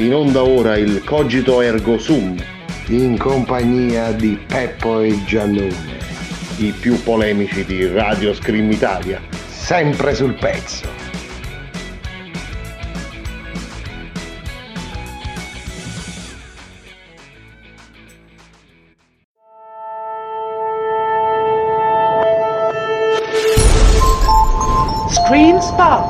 In onda ora il Cogito Ergo Sum, in compagnia di Peppo e Giannone, i più polemici di Radio Scream Italia. sempre sul pezzo. Screen Spot.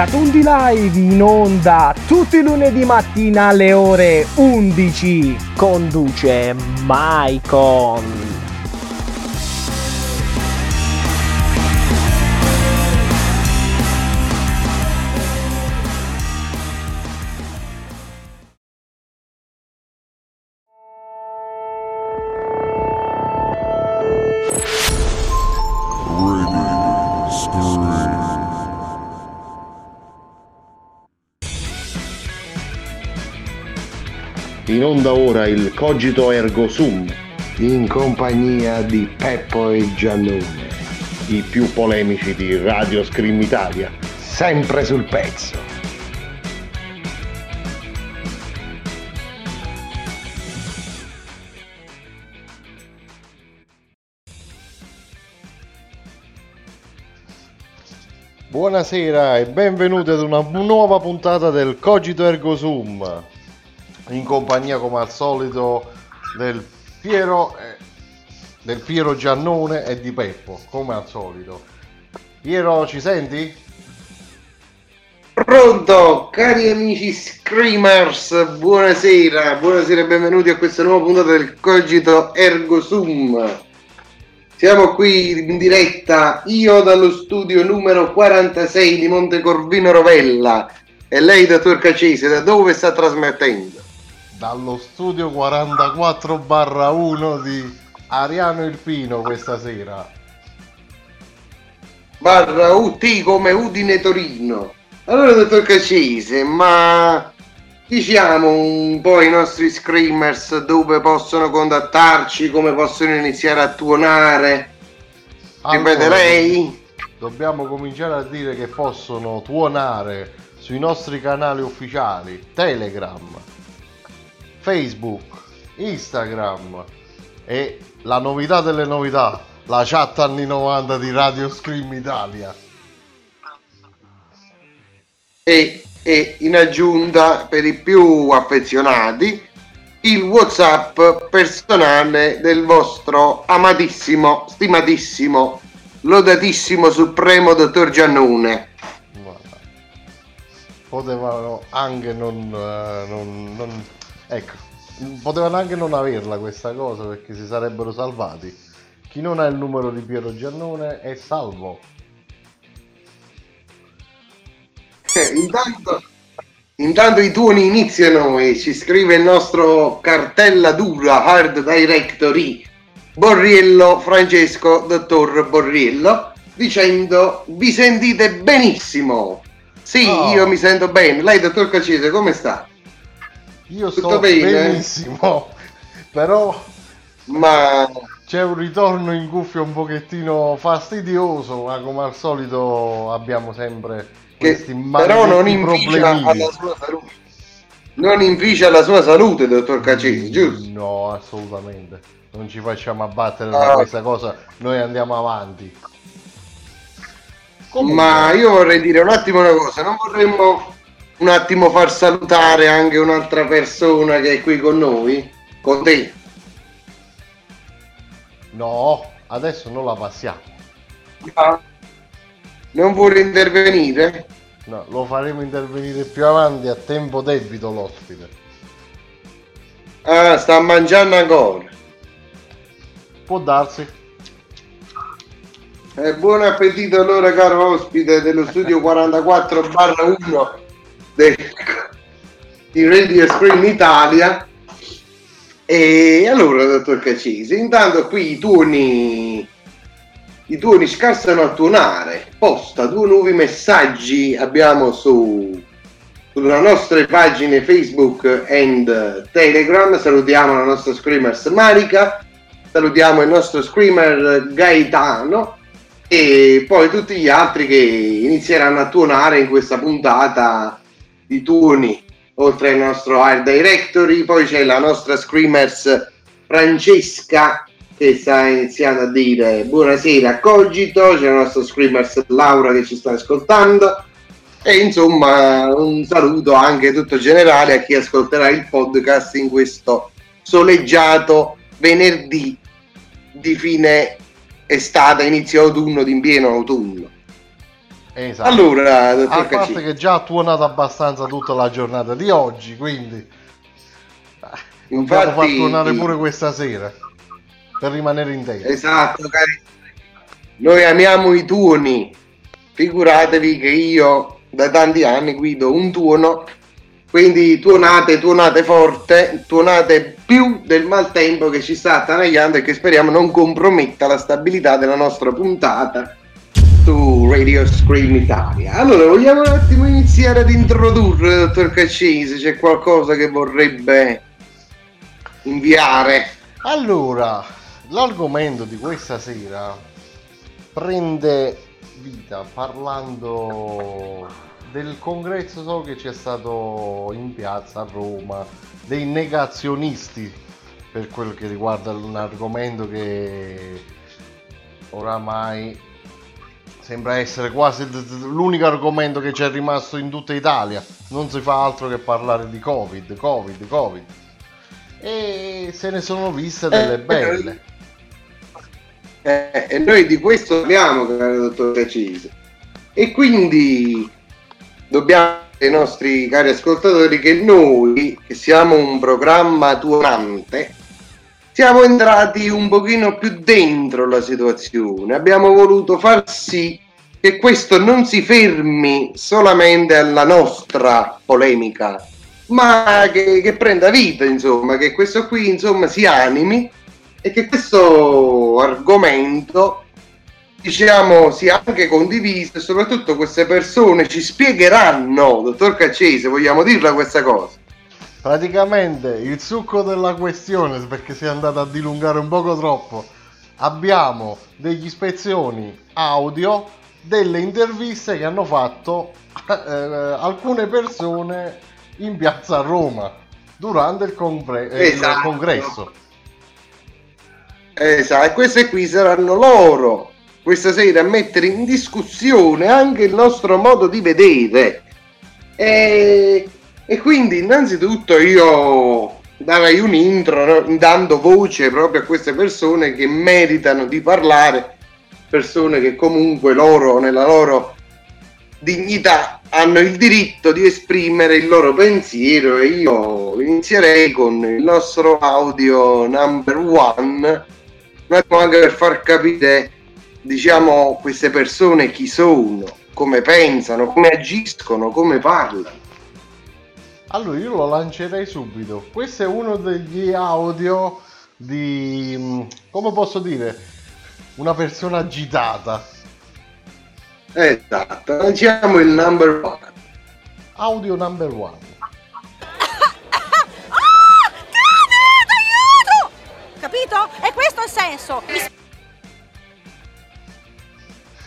Catundi Live in onda tutti i lunedì mattina alle ore 11. Conduce Maicon. In onda ora il Cogito Ergo Sum, In compagnia di Peppo e Giannone, i più polemici di Radio Scream Italia. sempre sul pezzo. Buonasera e benvenuti ad una nuova puntata del Cogito Ergo Sum in compagnia come al solito del Piero, eh, del Piero Giannone e di Peppo come al solito. Piero ci senti? Pronto, cari amici screamers, buonasera, buonasera e benvenuti a questa nuova puntata del Cogito Ergo Sum. Siamo qui in diretta, io dallo studio numero 46 di Montecorvino Rovella e lei, dottor Cacese, da dove sta trasmettendo? Dallo studio 44 barra 1 di Ariano Irpino questa sera. Barra UT come Udine Torino. Allora, dottor Cacese, ma diciamo un po' ai nostri screamers dove possono contattarci, come possono iniziare a tuonare. Ripete Allora, lei? Dobbiamo cominciare a dire che possono tuonare sui nostri canali ufficiali Telegram, Facebook, Instagram e la novità delle novità, la chat anni 90 di Radio Scream Italia. e, e in aggiunta per i più affezionati il whatsapp personale del vostro amatissimo, stimatissimo, lodatissimo supremo dottor Giannone. Potevano anche non, eh, non- non- ecco, potevano anche non averla questa cosa perché si sarebbero salvati. Chi non ha il numero di Piero Giannone è salvo. Eh, intanto, intanto i tuoni iniziano e ci scrive il nostro cartella dura Hard Directory Borriello Francesco dottor Borriello dicendo vi sentite benissimo sì Oh. io mi sento bene lei dottor Cacese come sta? Io Tutto sto bene? benissimo, però ma c'è un ritorno in cuffia un pochettino fastidioso, ma come al solito abbiamo sempre che questi però non inficia alla sua salute non inficia la sua salute dottor Cacese giusto? No, assolutamente. Non ci facciamo abbattere Ah. da questa cosa, noi andiamo avanti. Comunque, Ma io vorrei dire un attimo una cosa, non vorremmo un attimo far salutare anche un'altra persona che è qui con noi, con te. No, adesso non la passiamo. Non vuole intervenire? No, lo faremo intervenire più avanti a tempo debito l'ospite. Ah, sta mangiando ancora. Può darsi. Eh, buon appetito allora caro ospite dello studio 44 barra 1 del, di Radio Screen Italia. E allora, dottor Cacisi, intanto qui i tuoni, i tuoni scarsano a tuonare. Posta due nuovi messaggi abbiamo su, sulle nostre pagine Facebook e Telegram. Salutiamo la nostra screamers Marica, salutiamo il nostro screamer Gaetano e poi tutti gli altri che inizieranno a tuonare in questa puntata di tuoni oltre al nostro Art Directory poi c'è la nostra Screamers Francesca che sta iniziando a dire buonasera Cogito c'è la nostra Screamers Laura che ci sta ascoltando e insomma un saluto anche tutto generale a chi ascolterà il podcast in questo soleggiato venerdì di fine estate, inizio autunno, di pieno autunno. Esatto. Allora, a dottor parte Cacci, che già ha tuonato abbastanza tutta la giornata di oggi, quindi eh, dobbiamo far infatti, tuonare pure questa sera per rimanere in tempo. esatto, cari. Noi amiamo i tuoni. Figuratevi che io da tanti anni guido un tuono, quindi tuonate, tuonate forte, tuonate più del maltempo che ci sta attanagliando e che speriamo non comprometta la stabilità della nostra puntata su Radio Scream Italia. Allora, vogliamo un attimo iniziare ad introdurre, dottor Caccese, c'è qualcosa che vorrebbe inviare? Allora, l'argomento di questa sera prende vita parlando del congresso so che c'è stato in piazza a Roma dei negazionisti per quello che riguarda un argomento che oramai sembra essere quasi l'unico argomento che c'è rimasto in tutta Italia. Non si fa altro che parlare di covid covid covid. E se ne sono viste delle Eh, belle. Eh, e noi di questo parliamo, caro dottor Cacise. E quindi dobbiamo ai nostri cari ascoltatori che noi, che siamo un programma tuonante, siamo entrati un pochino più dentro la situazione. Abbiamo voluto far sì che questo non si fermi solamente alla nostra polemica, ma che, che prenda vita, insomma, che questo qui, insomma, si animi e che questo argomento diciamo sia anche condiviso e soprattutto queste persone ci spiegheranno, dottor Caccese, vogliamo dirla questa cosa? Praticamente il succo della questione perché si è andato a dilungare un poco troppo abbiamo degli ispezioni audio delle interviste che hanno fatto eh, alcune persone in piazza a Roma durante il, compre- eh, il Esatto. congresso Esatto, e queste qui saranno loro questa sera a mettere in discussione anche il nostro modo di vedere. E, e quindi innanzitutto io darei un intro no? dando voce proprio a queste persone che meritano di parlare, persone che comunque loro nella loro dignità hanno il diritto di esprimere il loro pensiero e io inizierei con il nostro audio number one un attimo anche per far capire diciamo queste persone chi sono come pensano come agiscono come parlano Allora io lo lancerei subito. Questo è uno degli audio di mm, come posso dire una persona agitata. esatto lanciamo il number one Audio number one. aiuto! Capito? E questo è il senso. Mi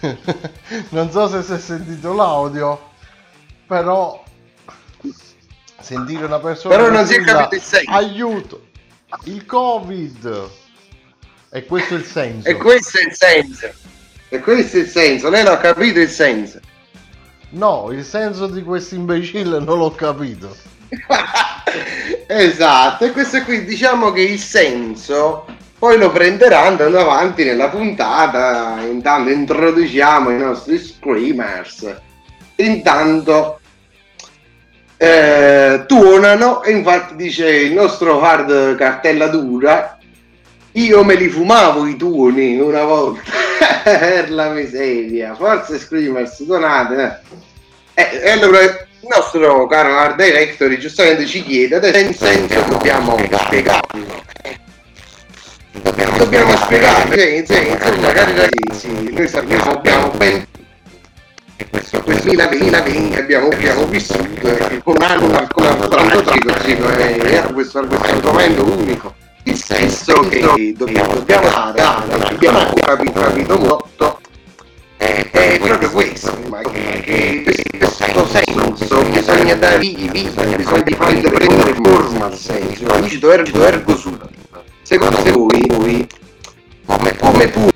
non so se si è sentito l'audio, però sentire una persona Però non si è capito il senso. aiuto, il covid e questo è il senso. e questo è il senso e questo è il senso lei l'ha capito il senso No, il senso di questo imbecille non l'ho capito. esatto, e questo qui diciamo che il senso poi lo prenderà andando avanti nella puntata. Intanto introduciamo i nostri screamers. Intanto eh, tuonano e infatti dice il nostro hard cartella dura io me li fumavo i tuoni una volta per la miseria, forza Screamers, donate. Eh, e allora il nostro caro art director giustamente ci chiede, adesso in senso dobbiamo spiegarlo. Dobbiamo, dobbiamo spiegarlo, cioè, in senso, magari sì, noi sappiamo ben questo 2020 abbiamo, abbiamo vissuto con un tragico, era questo, questo argomento unico. Il senso che dobbiamo, dobbiamo dare, abbiamo capito, capito molto, è, è proprio questo, ma che, questo senso bisogna dare vivi, bisogna di prendere, forma al senso, cogito ergo, ergo sum. Secondo voi, voi come, come può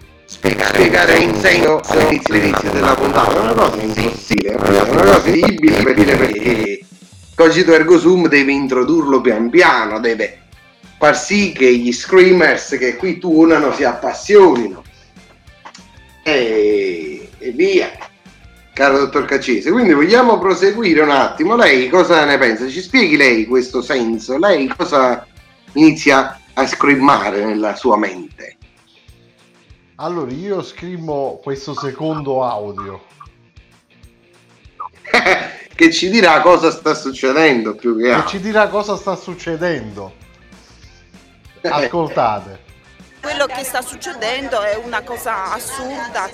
spiegare in senso all'inizio, all'inizio della puntata. È una cosa impossibile, è una cosa incredibile per dire perché cogito ergo sum deve introdurlo pian piano, deve far sì che gli screamers che qui tuonano si appassionino. E, e via caro dottor Caccese. Quindi vogliamo proseguire un attimo. Lei cosa ne pensa? Ci spieghi lei questo senso? Lei cosa inizia a screamare nella sua mente Allora, io scrivo questo secondo audio. che ci dirà cosa sta succedendo più che altro ci dirà cosa sta succedendo. Ascoltate. Quello che sta succedendo è una cosa assurda.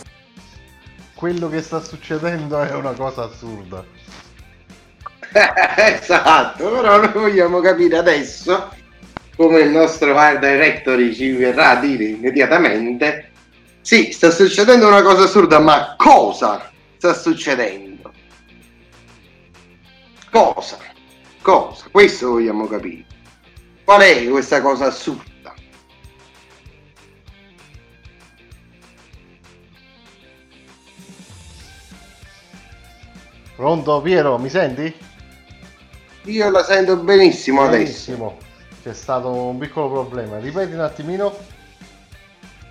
Quello che sta succedendo è una cosa assurda. esatto, però noi vogliamo capire adesso come il nostro art directory ci verrà a dire immediatamente. Sì, sta succedendo una cosa assurda, ma cosa sta succedendo? Cosa? Cosa? Questo vogliamo capire. Qual è questa cosa assurda? Pronto Piero, mi senti? Io la sento benissimo adesso. Benissimo. C'è stato un piccolo problema. Ripeti un attimino.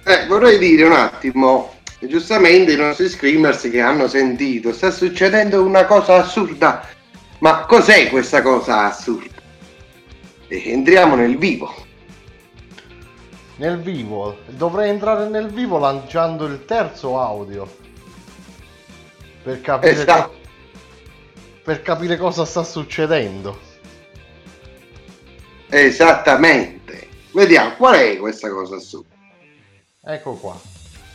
Eh, vorrei dire un attimo, giustamente i nostri screamers che hanno sentito, sta succedendo una cosa assurda. Ma cos'è questa cosa assurda? E entriamo nel vivo. Nel vivo. Dovrei entrare nel vivo lanciando il terzo audio. Per capire, Esatto. co- per capire cosa sta succedendo. Esattamente. Vediamo, qual è questa cosa assurda? Ecco qua.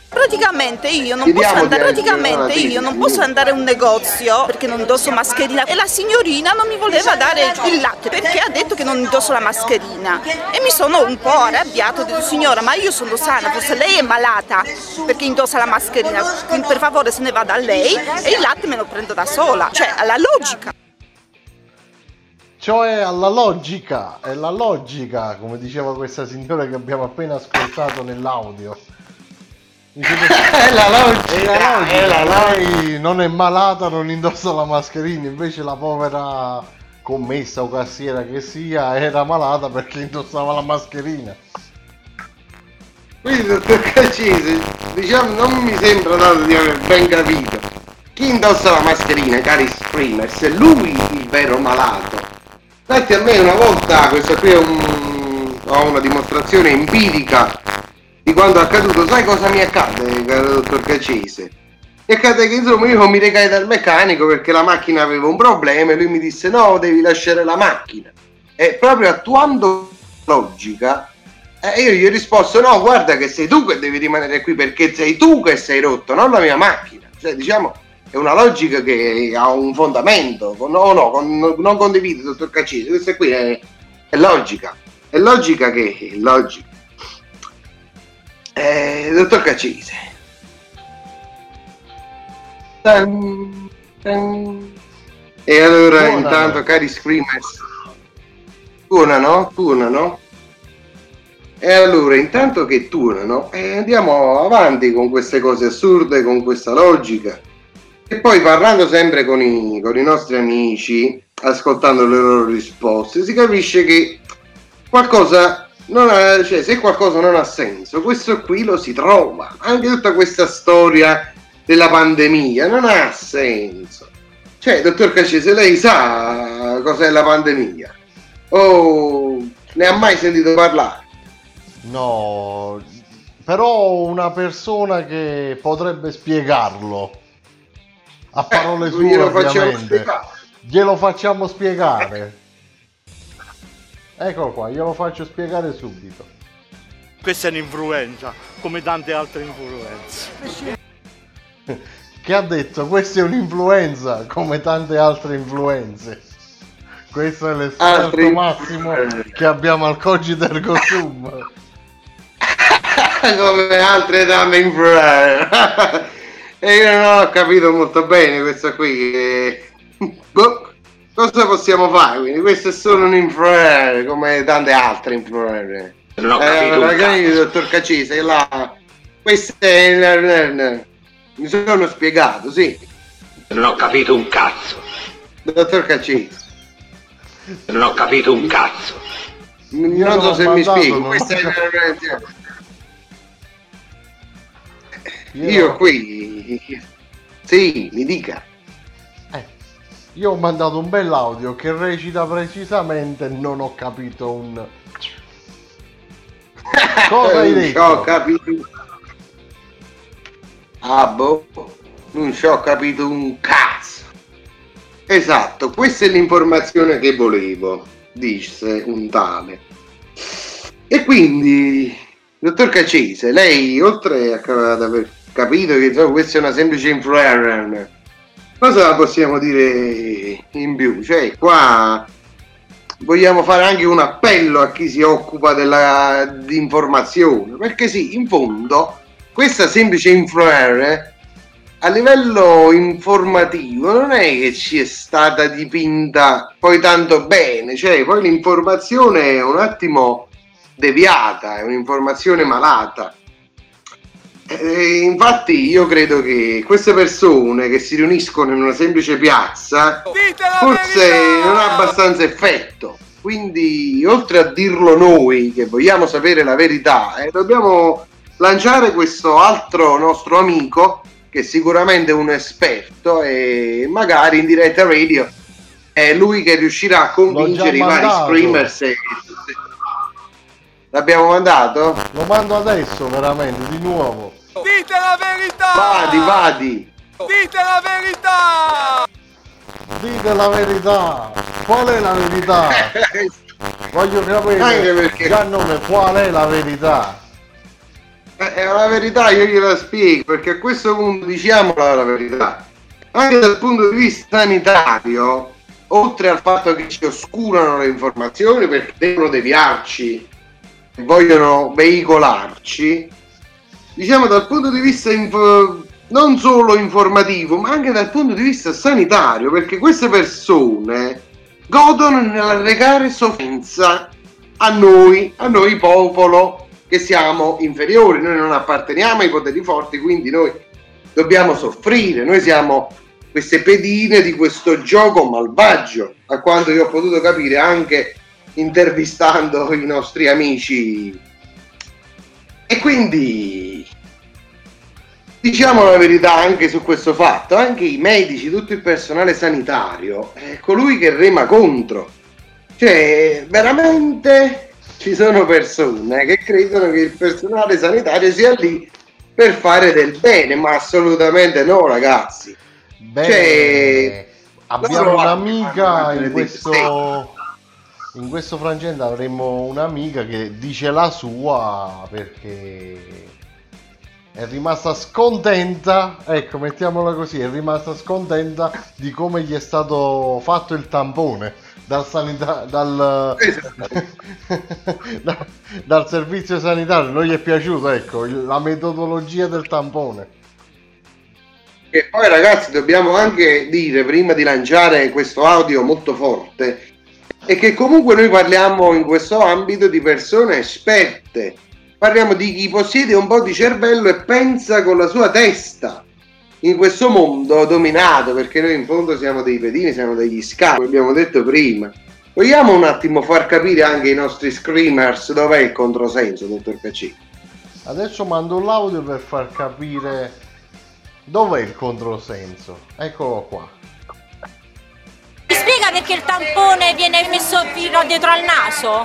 Praticamente io non Chiediamo posso andare, praticamente io non posso andare a un negozio perché non indosso mascherina. E la signorina non mi voleva dare il latte perché ha detto che non indosso la mascherina. E mi sono un po' arrabbiato, ho detto signora ma io sono sana, forse lei è malata perché indossa la mascherina, quindi per favore se ne vada a lei e il latte me lo prendo da sola, cioè alla logica. Cioè alla logica, è la logica, come diceva questa signora che abbiamo appena ascoltato nell'audio. È la logica, È la logica, è la logica. lei non è malata, non indossa la mascherina, invece la povera commessa o cassiera che sia era malata perché indossava la mascherina. Quindi, dottor Caccese, diciamo, non mi sembra dato di aver ben capito. Chi indossa la mascherina, cari screamers, è lui il vero malato. Infatti a me una volta, questa qui è un, ho una dimostrazione empirica di quando è accaduto, sai cosa mi accade, caro dottor Caccese? Mi accade che insomma io mi recai dal meccanico perché la macchina aveva un problema e lui mi disse no, devi lasciare la macchina. E proprio attuando logica, eh, io gli ho risposto: no, guarda che sei tu che devi rimanere qui perché sei tu che sei rotto, non la mia macchina. Cioè, diciamo, è una logica che ha un fondamento. No, no, con- non condivido, dottor Caccese. Questa qui è, è logica. È logica che è logica. Eh, dottor Caccese. Tan, tan. E allora, Tuonano. intanto, cari screamers, tuonano, tuonano. E allora, intanto che tuonano, eh, andiamo avanti con queste cose assurde, con questa logica. E poi parlando sempre con i, con i nostri amici, ascoltando le loro risposte, si capisce che qualcosa non ha, cioè, se qualcosa non ha senso, questo qui lo si trova. Anche tutta questa storia della pandemia non ha senso. Cioè, dottor Caccese, lei sa cos'è la pandemia? O ne ha mai sentito parlare? No, però una persona che potrebbe spiegarlo a parole Eh, sue glielo facciamo ovviamente. spiegare. glielo facciamo spiegare. Eccolo qua glielo faccio spiegare subito. Questa è un'influenza, come tante altre influenze. che ha detto? Questa è un'influenza come tante altre influenze. Questo è l'esperto massimo che abbiamo al Cogito Ergo Sum. Come altre donne influenze. E io non ho capito molto bene questa qui. eh. Boh, cosa possiamo fare? Quindi questo è solo un influencer come tante altre influencer. Non ho Eh, capito un magari il dottor Cacese là. Questo è il... Mi sono spiegato, sì. Non ho capito un cazzo. Dottor Cacese. Non ho capito un cazzo. Non so se mi spiego. Questa è Io, io qui. Sì, mi dica. Eh, io ho mandato un bell'audio che recita precisamente non ho capito un... Cosa hai Non detto? ci ho capito. Ah, boh. Non ci ho capito un cazzo. Esatto, questa è l'informazione che volevo, disse un tale. E quindi, dottor Cacese, lei, oltre a- ad aver capito che insomma, questa è una semplice influencer, cosa possiamo dire in più? Cioè, qua vogliamo fare anche un appello a chi si occupa della, di informazione, perché sì, in fondo, questa semplice influencer a livello informativo non è che ci è stata dipinta poi tanto bene, cioè poi l'informazione è un attimo deviata, è un'informazione malata. E infatti io credo che queste persone che si riuniscono in una semplice piazza forse non ha abbastanza effetto. Quindi, oltre a dirlo noi che vogliamo sapere la verità, eh, dobbiamo lanciare questo altro nostro amico che sicuramente è un esperto e magari in diretta radio è lui che riuscirà a convincere i vari mandato. screamers. e- L'abbiamo mandato? Lo mando adesso veramente, di nuovo. Dite la verità! Vadi, vadi! Dite la verità! Dite la verità. Qual è la verità? Voglio Anche sapere, perché- già nome, qual è la verità? Eh, È la verità, io gliela spiego, perché a questo punto diciamola la verità. Anche dal punto di vista sanitario, oltre al fatto che ci oscurano le informazioni perché devono deviarci, vogliono veicolarci, diciamo dal punto di vista info- non solo informativo, ma anche dal punto di vista sanitario, perché queste persone godono nell'arrecare sofferenza a noi, a noi popolo che siamo inferiori, noi non apparteniamo ai poteri forti, quindi noi dobbiamo soffrire, noi siamo queste pedine di questo gioco malvagio, a quanto io ho potuto capire anche intervistando i nostri amici. E quindi diciamo la verità anche su questo fatto, anche i medici, tutto il personale sanitario, è colui che rema contro. Cioè, veramente ci sono persone che credono che il personale sanitario sia lì per fare del bene, ma assolutamente no, ragazzi. Beh, Cioè, abbiamo un'amica in questo in questo frangente avremo un'amica che dice la sua perché è rimasta scontenta, ecco, mettiamola così, è rimasta scontenta di come gli è stato fatto il tampone dal sanita- dal, da- dal servizio sanitario, non gli è piaciuto, ecco, la metodologia del tampone. E poi ragazzi dobbiamo anche dire prima di lanciare questo audio molto forte è che comunque noi parliamo in questo ambito di persone esperte. Parliamo di chi possiede un po' di cervello e pensa con la sua testa in questo mondo dominato, perché noi in fondo siamo dei pedini, siamo degli scavi, come abbiamo detto prima. Vogliamo un attimo far capire anche ai nostri screamers dov'è il controsenso, dottor Caccini? Adesso mando l'audio per far capire dov'è il controsenso. Eccolo qua. Mi spiega perché il tampone viene messo fino dietro al naso?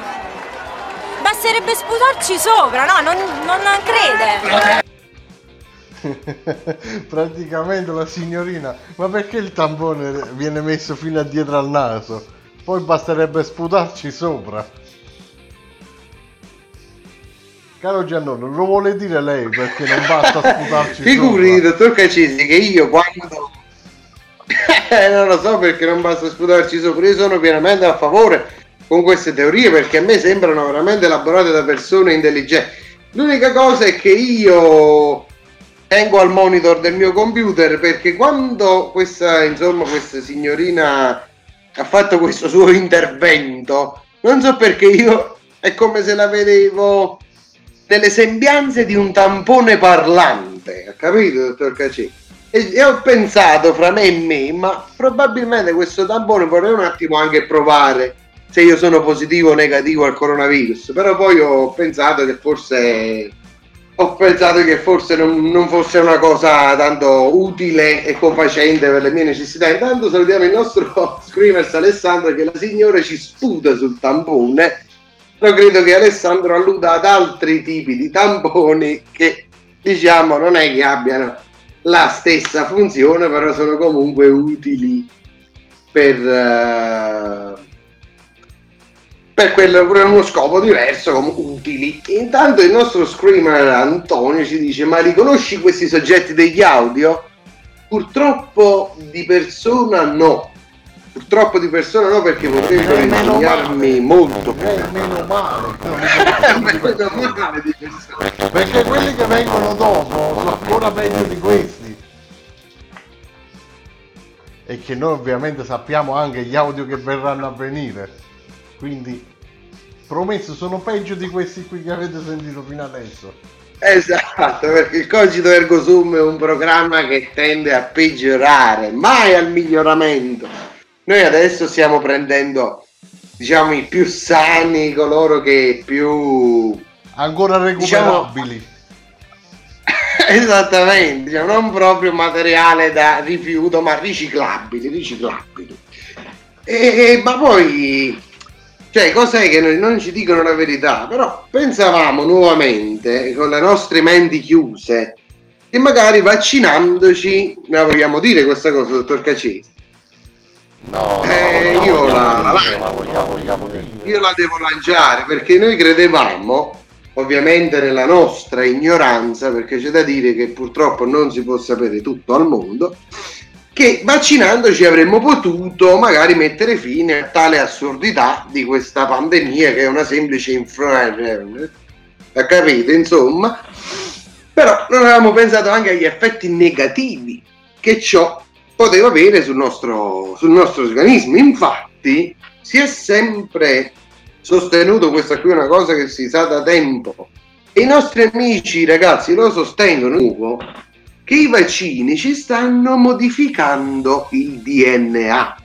Basterebbe sputarci sopra, no? Non, non crede. Praticamente la signorina, ma perché il tampone viene messo fino a dietro al naso? Poi basterebbe sputarci sopra. Caro Giannone, lo vuole dire lei perché non basta sputarci Figuri, sopra? dottor Cacesi, che io quando... Eh, non lo so perché non basta sputarci sopra, io sono pienamente a favore con queste teorie perché a me sembrano veramente elaborate da persone intelligenti. L'unica cosa è che io tengo al monitor del mio computer perché quando questa, insomma, questa signorina ha fatto questo suo intervento, non so perché io è come se la vedevo nelle sembianze di un tampone parlante, ha capito, dottor Cacci? E ho pensato fra me e me, ma probabilmente questo tampone vorrei un attimo anche provare se io sono positivo o negativo al coronavirus, però poi ho pensato che forse pensato che forse non, non, fosse una cosa tanto utile e confacente per le mie necessità. Intanto salutiamo il nostro screamers Alessandro che la signora ci sputa sul tampone. Però credo che Alessandro alluda ad altri tipi di tamponi che diciamo non è che abbiano la stessa funzione, però sono comunque utili per, uh, per, quello, per uno scopo diverso, come utili. Intanto il nostro screamer Antonio ci dice: Ma riconosci questi soggetti degli audio? Purtroppo di persona no. Purtroppo di persona no, perché potrebbero insegnarmi molto. Eh, meno male. meno male di persona. Perché quelli che vengono dopo sono ancora peggio di questi. E che noi ovviamente sappiamo anche gli audio che verranno a venire. Quindi, promesso, sono peggio di questi qui che avete sentito fino adesso. Esatto, perché il Cogito Ergo Sum è un programma che tende a peggiorare, mai al miglioramento. Noi adesso stiamo prendendo, diciamo, i più sani, coloro che più... Ancora recuperabili. Diciamo, esattamente, diciamo, non proprio materiale da rifiuto, ma riciclabili, riciclabili. E, ma poi, cioè, cos'è che noi non ci dicono la verità? Però pensavamo nuovamente, con le nostre menti chiuse, che magari vaccinandoci, la vogliamo dire questa cosa, dottor Cacesi? No, eh, no, io, la, io la devo lanciare perché noi credevamo ovviamente nella nostra ignoranza, perché c'è da dire che purtroppo non si può sapere tutto al mondo, che vaccinandoci avremmo potuto magari mettere fine a tale assurdità di questa pandemia che è una semplice influenza. Capite, insomma? Però non avevamo pensato anche agli effetti negativi che ciò poteva avere sul nostro, sul nostro organismo. Infatti, si è sempre sostenuto, questa qui è una cosa che si sa da tempo, e i nostri amici ragazzi lo sostengono, che i vaccini ci stanno modificando il DNA.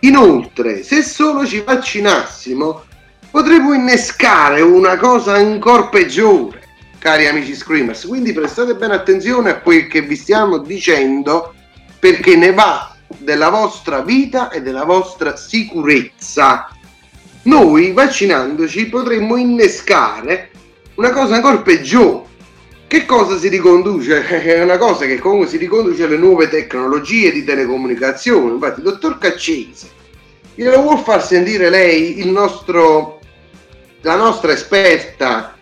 Inoltre, se solo ci vaccinassimo, potremmo innescare una cosa ancora peggiore, cari amici screamers. Quindi prestate bene attenzione a quel che vi stiamo dicendo, perché ne va della vostra vita e della vostra sicurezza noi vaccinandoci potremmo innescare una cosa ancora peggiore. Che cosa si riconduce? È una cosa che comunque si riconduce alle nuove tecnologie di telecomunicazione. Infatti, il dottor Caccese, glielo vuol far sentire lei, il nostro, la nostra esperta,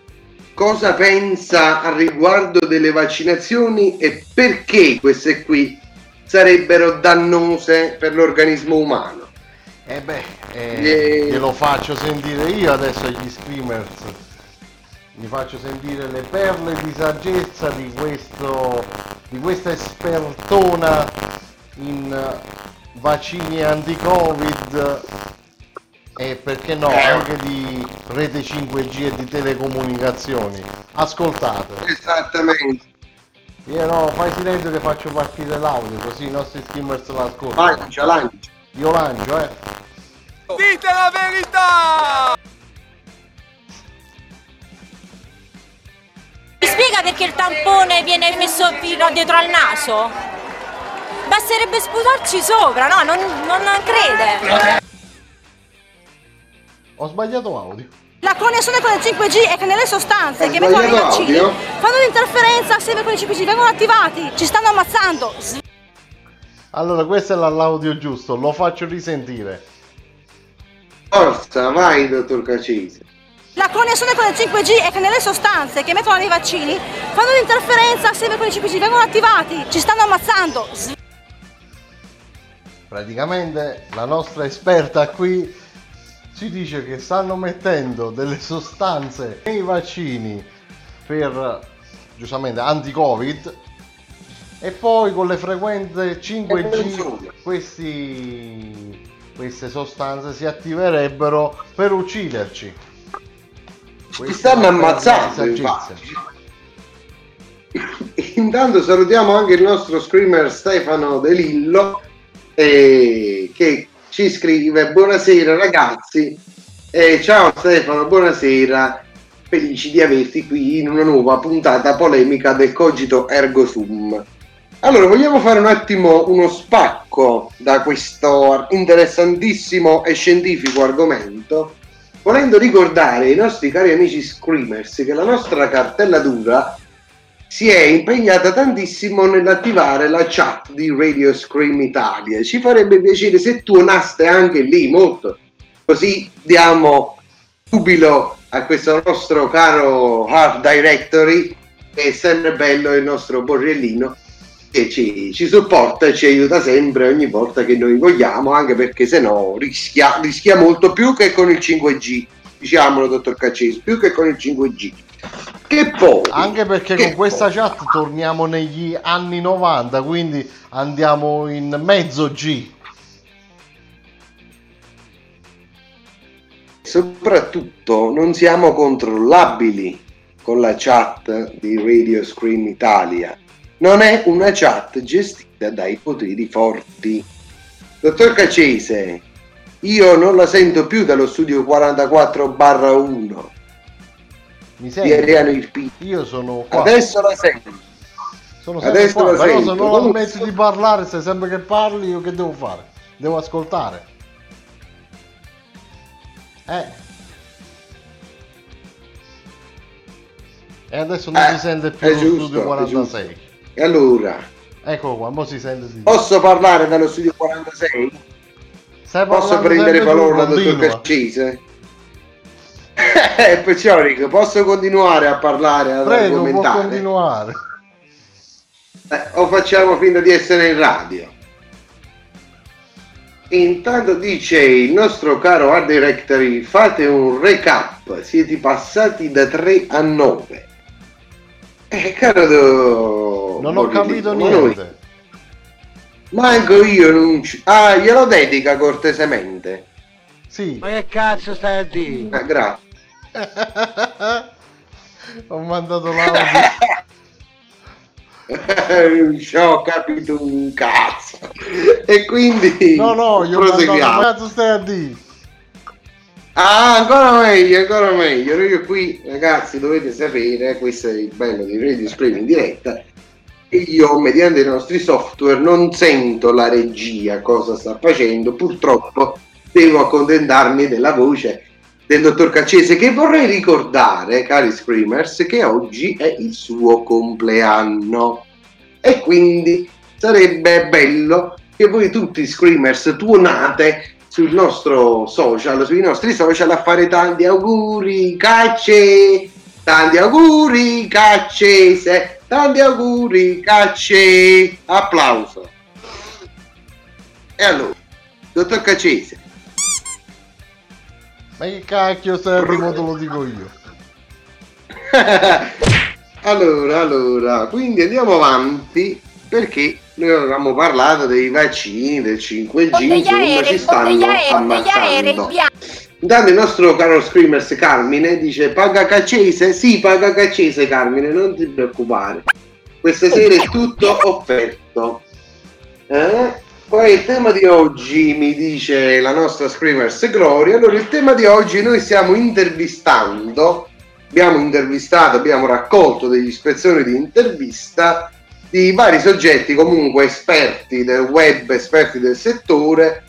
cosa pensa al riguardo delle vaccinazioni e perché queste qui sarebbero dannose per l'organismo umano? Eh beh, eh, glielo faccio sentire io adesso agli screamers. Mi faccio sentire le perle di saggezza di, questo, di questa espertona in vaccini anti-covid e perché no anche di rete 5G e di telecomunicazioni. Ascoltate. Esattamente. Io no, fai silenzio che faccio partire l'audio così i nostri screamers l'ascoltano. Lancia, lancia. Io lancio, eh. Dite la verità! Mi spiega perché il tampone viene messo fino dietro al naso? Basterebbe sputarci sopra, no? Non, non crede. Ho sbagliato audio. La connessione con il 5G è che nelle sostanze che mettono nei vaccini fanno un'interferenza assieme con il 5G, vengono attivati, ci stanno ammazzando. Allora, questo è l'audio giusto, lo faccio risentire. Forza, vai, dottor Cacese. La connessione con il 5G è che nelle sostanze che mettono nei vaccini fanno un'interferenza assieme con il 5G, vengono attivati, ci stanno ammazzando. Praticamente la nostra esperta qui ci dice che stanno mettendo delle sostanze nei vaccini per giustamente anti-covid e poi con le frequenze 5G questi, queste sostanze si attiverebbero per ucciderci. Ci stanno ammazzando. Intanto salutiamo anche il nostro screamer Stefano De Lillo eh, che ci scrive buonasera ragazzi. Eh, ciao Stefano buonasera. Felici di averti qui in una nuova puntata polemica del Cogito Ergo Sum. Allora vogliamo fare un attimo uno spacco da questo interessantissimo e scientifico argomento volendo ricordare ai nostri cari amici screamers che la nostra cartella dura si è impegnata tantissimo nell'attivare la chat di Radio Scream Italia. Ci farebbe piacere se tuonaste anche lì molto, così diamo subito a questo nostro caro Art Directory, che è sempre bello il nostro Borrellino, che ci, ci supporta e ci aiuta sempre ogni volta che noi vogliamo, anche perché se no rischia, rischia molto più che con il 5G. Diciamolo, dottor Caccesi, più che con il 5G. Che poi Anche perché con questa chat torniamo negli anni 90, quindi andiamo in mezzo G. soprattutto non siamo controllabili con la chat di Radio Scream Italia. Non è una chat gestita dai poteri forti. Dottor Cacese, io non la sento più dallo studio 44 barra 1 Mi di senti? Ariano Irpino. Io sono qua. Adesso la sento. Sono sempre adesso qua, la però sento. se non smetti di parlare, se sempre che parli, io che devo fare? Devo ascoltare. Eh. E adesso non Eh, si sente più lo giusto, studio è 46. E allora, Eccolo qua, mo si sente di posso parlare dallo studio 46? Stai Posso prendere parola, dottor continua. Caccese? Eh, perciò Rico, posso continuare a parlare, ad Prego, può argomentare? continuare. Eh, o facciamo finta di essere in radio? Intanto dice il nostro caro Art Directory, fate un recap, siete passati da 3 a 9. Eh, caro. Non ho capito niente. Manco io non ci... Ah, glielo dedica cortesemente. Sì. Ma che cazzo stai a dire? Ah, grazie. Ho mandato l'audio. non ci ho capito un cazzo. E quindi... No, no, io proseguiamo. cazzo stai a dire. Ah, ancora meglio, ancora meglio. Io qui, ragazzi, dovete sapere, questo è il bello di Radio Scream in diretta. Io, mediante i nostri software, non sento la regia cosa sta facendo. Purtroppo devo accontentarmi della voce del dottor Caccese, che vorrei ricordare, cari Screamers, che oggi è il suo compleanno. E quindi sarebbe bello che voi tutti Screamers tuonate sul nostro social, sui nostri social a fare tanti auguri, cacce, tanti auguri, caccese, tanti auguri, cacce, applauso. E allora, dottor Caccese, Ma che cacchio stai arrivo te lo dico io. allora, allora, quindi andiamo avanti perché noi avevamo parlato dei vaccini, del 5G, insomma ci stanno ammazzando. Intanto il nostro caro Screamers Carmine dice paga Caccese? Sì, paga Caccese Carmine, non ti preoccupare. Questa sera è tutto offerto. Eh? Poi il tema di oggi mi dice la nostra Screamers Gloria. Allora, il tema di oggi noi stiamo intervistando, abbiamo intervistato, abbiamo raccolto degli ispezioni di intervista di vari soggetti comunque esperti del web, esperti del settore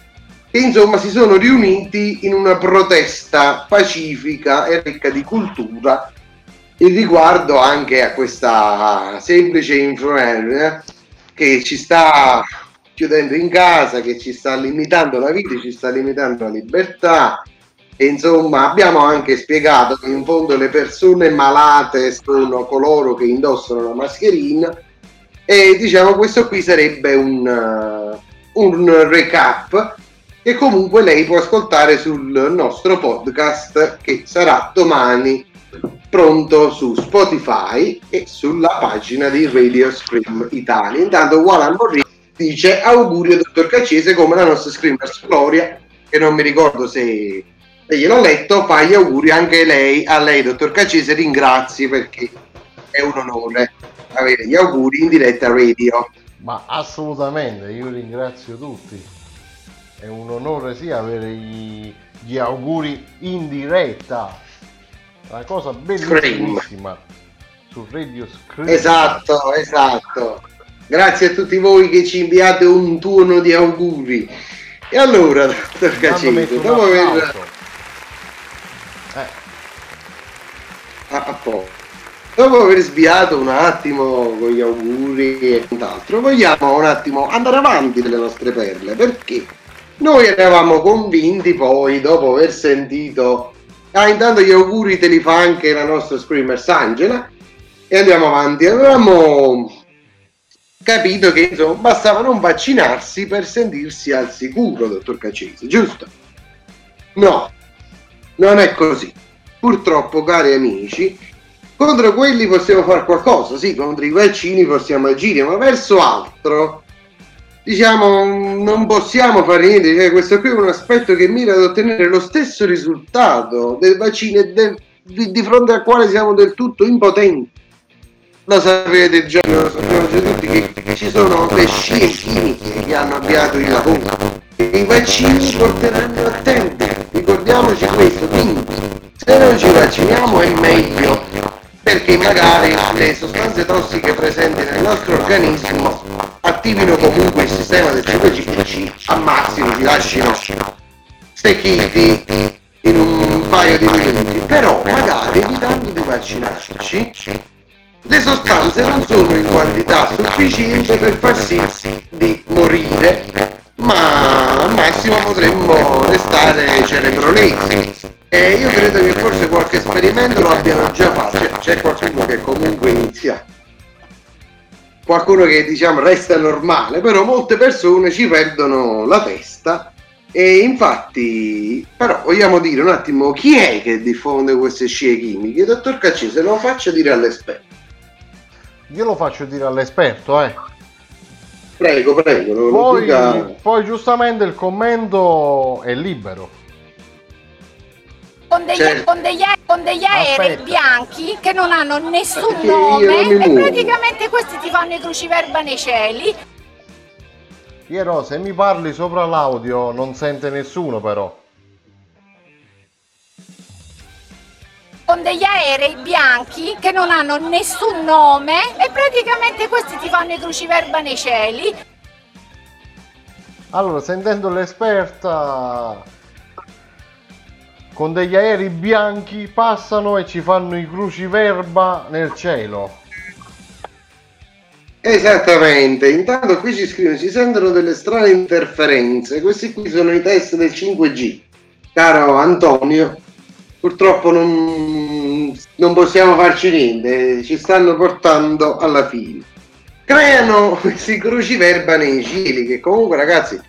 che insomma si sono riuniti in una protesta pacifica e ricca di cultura riguardo anche a questa semplice influenza che ci sta chiudendo in casa, che ci sta limitando la vita, ci sta limitando la libertà. E insomma, abbiamo anche spiegato che in fondo le persone malate sono coloro che indossano la mascherina. E diciamo, questo qui sarebbe un, un recap che comunque lei può ascoltare sul nostro podcast che sarà domani pronto su Spotify e sulla pagina di Radio Scream Italia. Intanto Juan Morri dice auguri al dottor Caccese come la nostra Screamers Gloria, che non mi ricordo se gliel'ho letto, fa gli auguri anche lei, a lei dottor Caccese, ringrazi perché è un onore avere gli auguri in diretta radio. Ma assolutamente, io ringrazio tutti. È un onore sì avere gli, gli auguri in diretta una cosa bellissima su Radio Scream. Esatto, esatto. Grazie a tutti voi che ci inviate un tuono di auguri. E allora, dottor Cacetto, dopo aver... Eh. Ah, dopo aver sviato un attimo con gli auguri e quant'altro, vogliamo un attimo andare avanti delle nostre perle, perché noi eravamo convinti poi, dopo aver sentito Ah, intanto gli auguri te li fa anche la nostra Screamers Angela. E andiamo avanti. Avevamo capito che insomma, bastava non vaccinarsi per sentirsi al sicuro, dottor Cacese, giusto? No, non è così. Purtroppo, cari amici, contro quelli possiamo fare qualcosa, sì, contro i vaccini possiamo agire, ma verso altro diciamo non possiamo fare niente cioè, questo qui è un aspetto che mira ad ottenere lo stesso risultato del vaccino e del, di, di, fronte al quale siamo del tutto impotenti. Lo sapete già lo sappiamo già tutti che, ci sono le scie chimiche che hanno avviato il lavoro. E i vaccini porteranno a tempo ricordiamoci questo quindi se non ci vacciniamo è meglio perché magari le sostanze tossiche presenti nel nostro organismo attivino comunque il sistema del 5G e ci ammazzino, ci lasciano stecchiti in un paio di minuti, però magari evitando di vaccinarci le sostanze non sono in quantità sufficiente per far sì di morire, ma al massimo potremmo restare cerebrolesi e io credo che forse qualche esperimento lo abbiano già fatto, c'è, c'è qualcuno che comunque inizia, qualcuno che diciamo resta normale, però molte persone ci perdono la testa e infatti, però vogliamo dire un attimo chi è che diffonde queste scie chimiche? Dottor Caccese, lo faccio dire all'esperto. Io lo faccio dire all'esperto, eh. Prego, prego. Poi, poi giustamente il commento è libero con degli, certo. con degli, con degli aerei bianchi che non hanno nessun nome e praticamente questi ti fanno i cruciverba nei cieli. Piero, se mi parli sopra l'audio non sente nessuno però. con degli aerei bianchi che non hanno nessun nome e praticamente questi ti fanno i cruciverba nei cieli. Allora, sentendo l'esperta, con degli aerei bianchi passano e ci fanno i cruciverba nel cielo. Esattamente, intanto qui ci scrivono, si sentono delle strane interferenze, questi qui sono i test del 5G. Caro Antonio, purtroppo non, non possiamo farci niente, ci stanno portando alla fine. Creano questi cruciverba nei cieli, che comunque ragazzi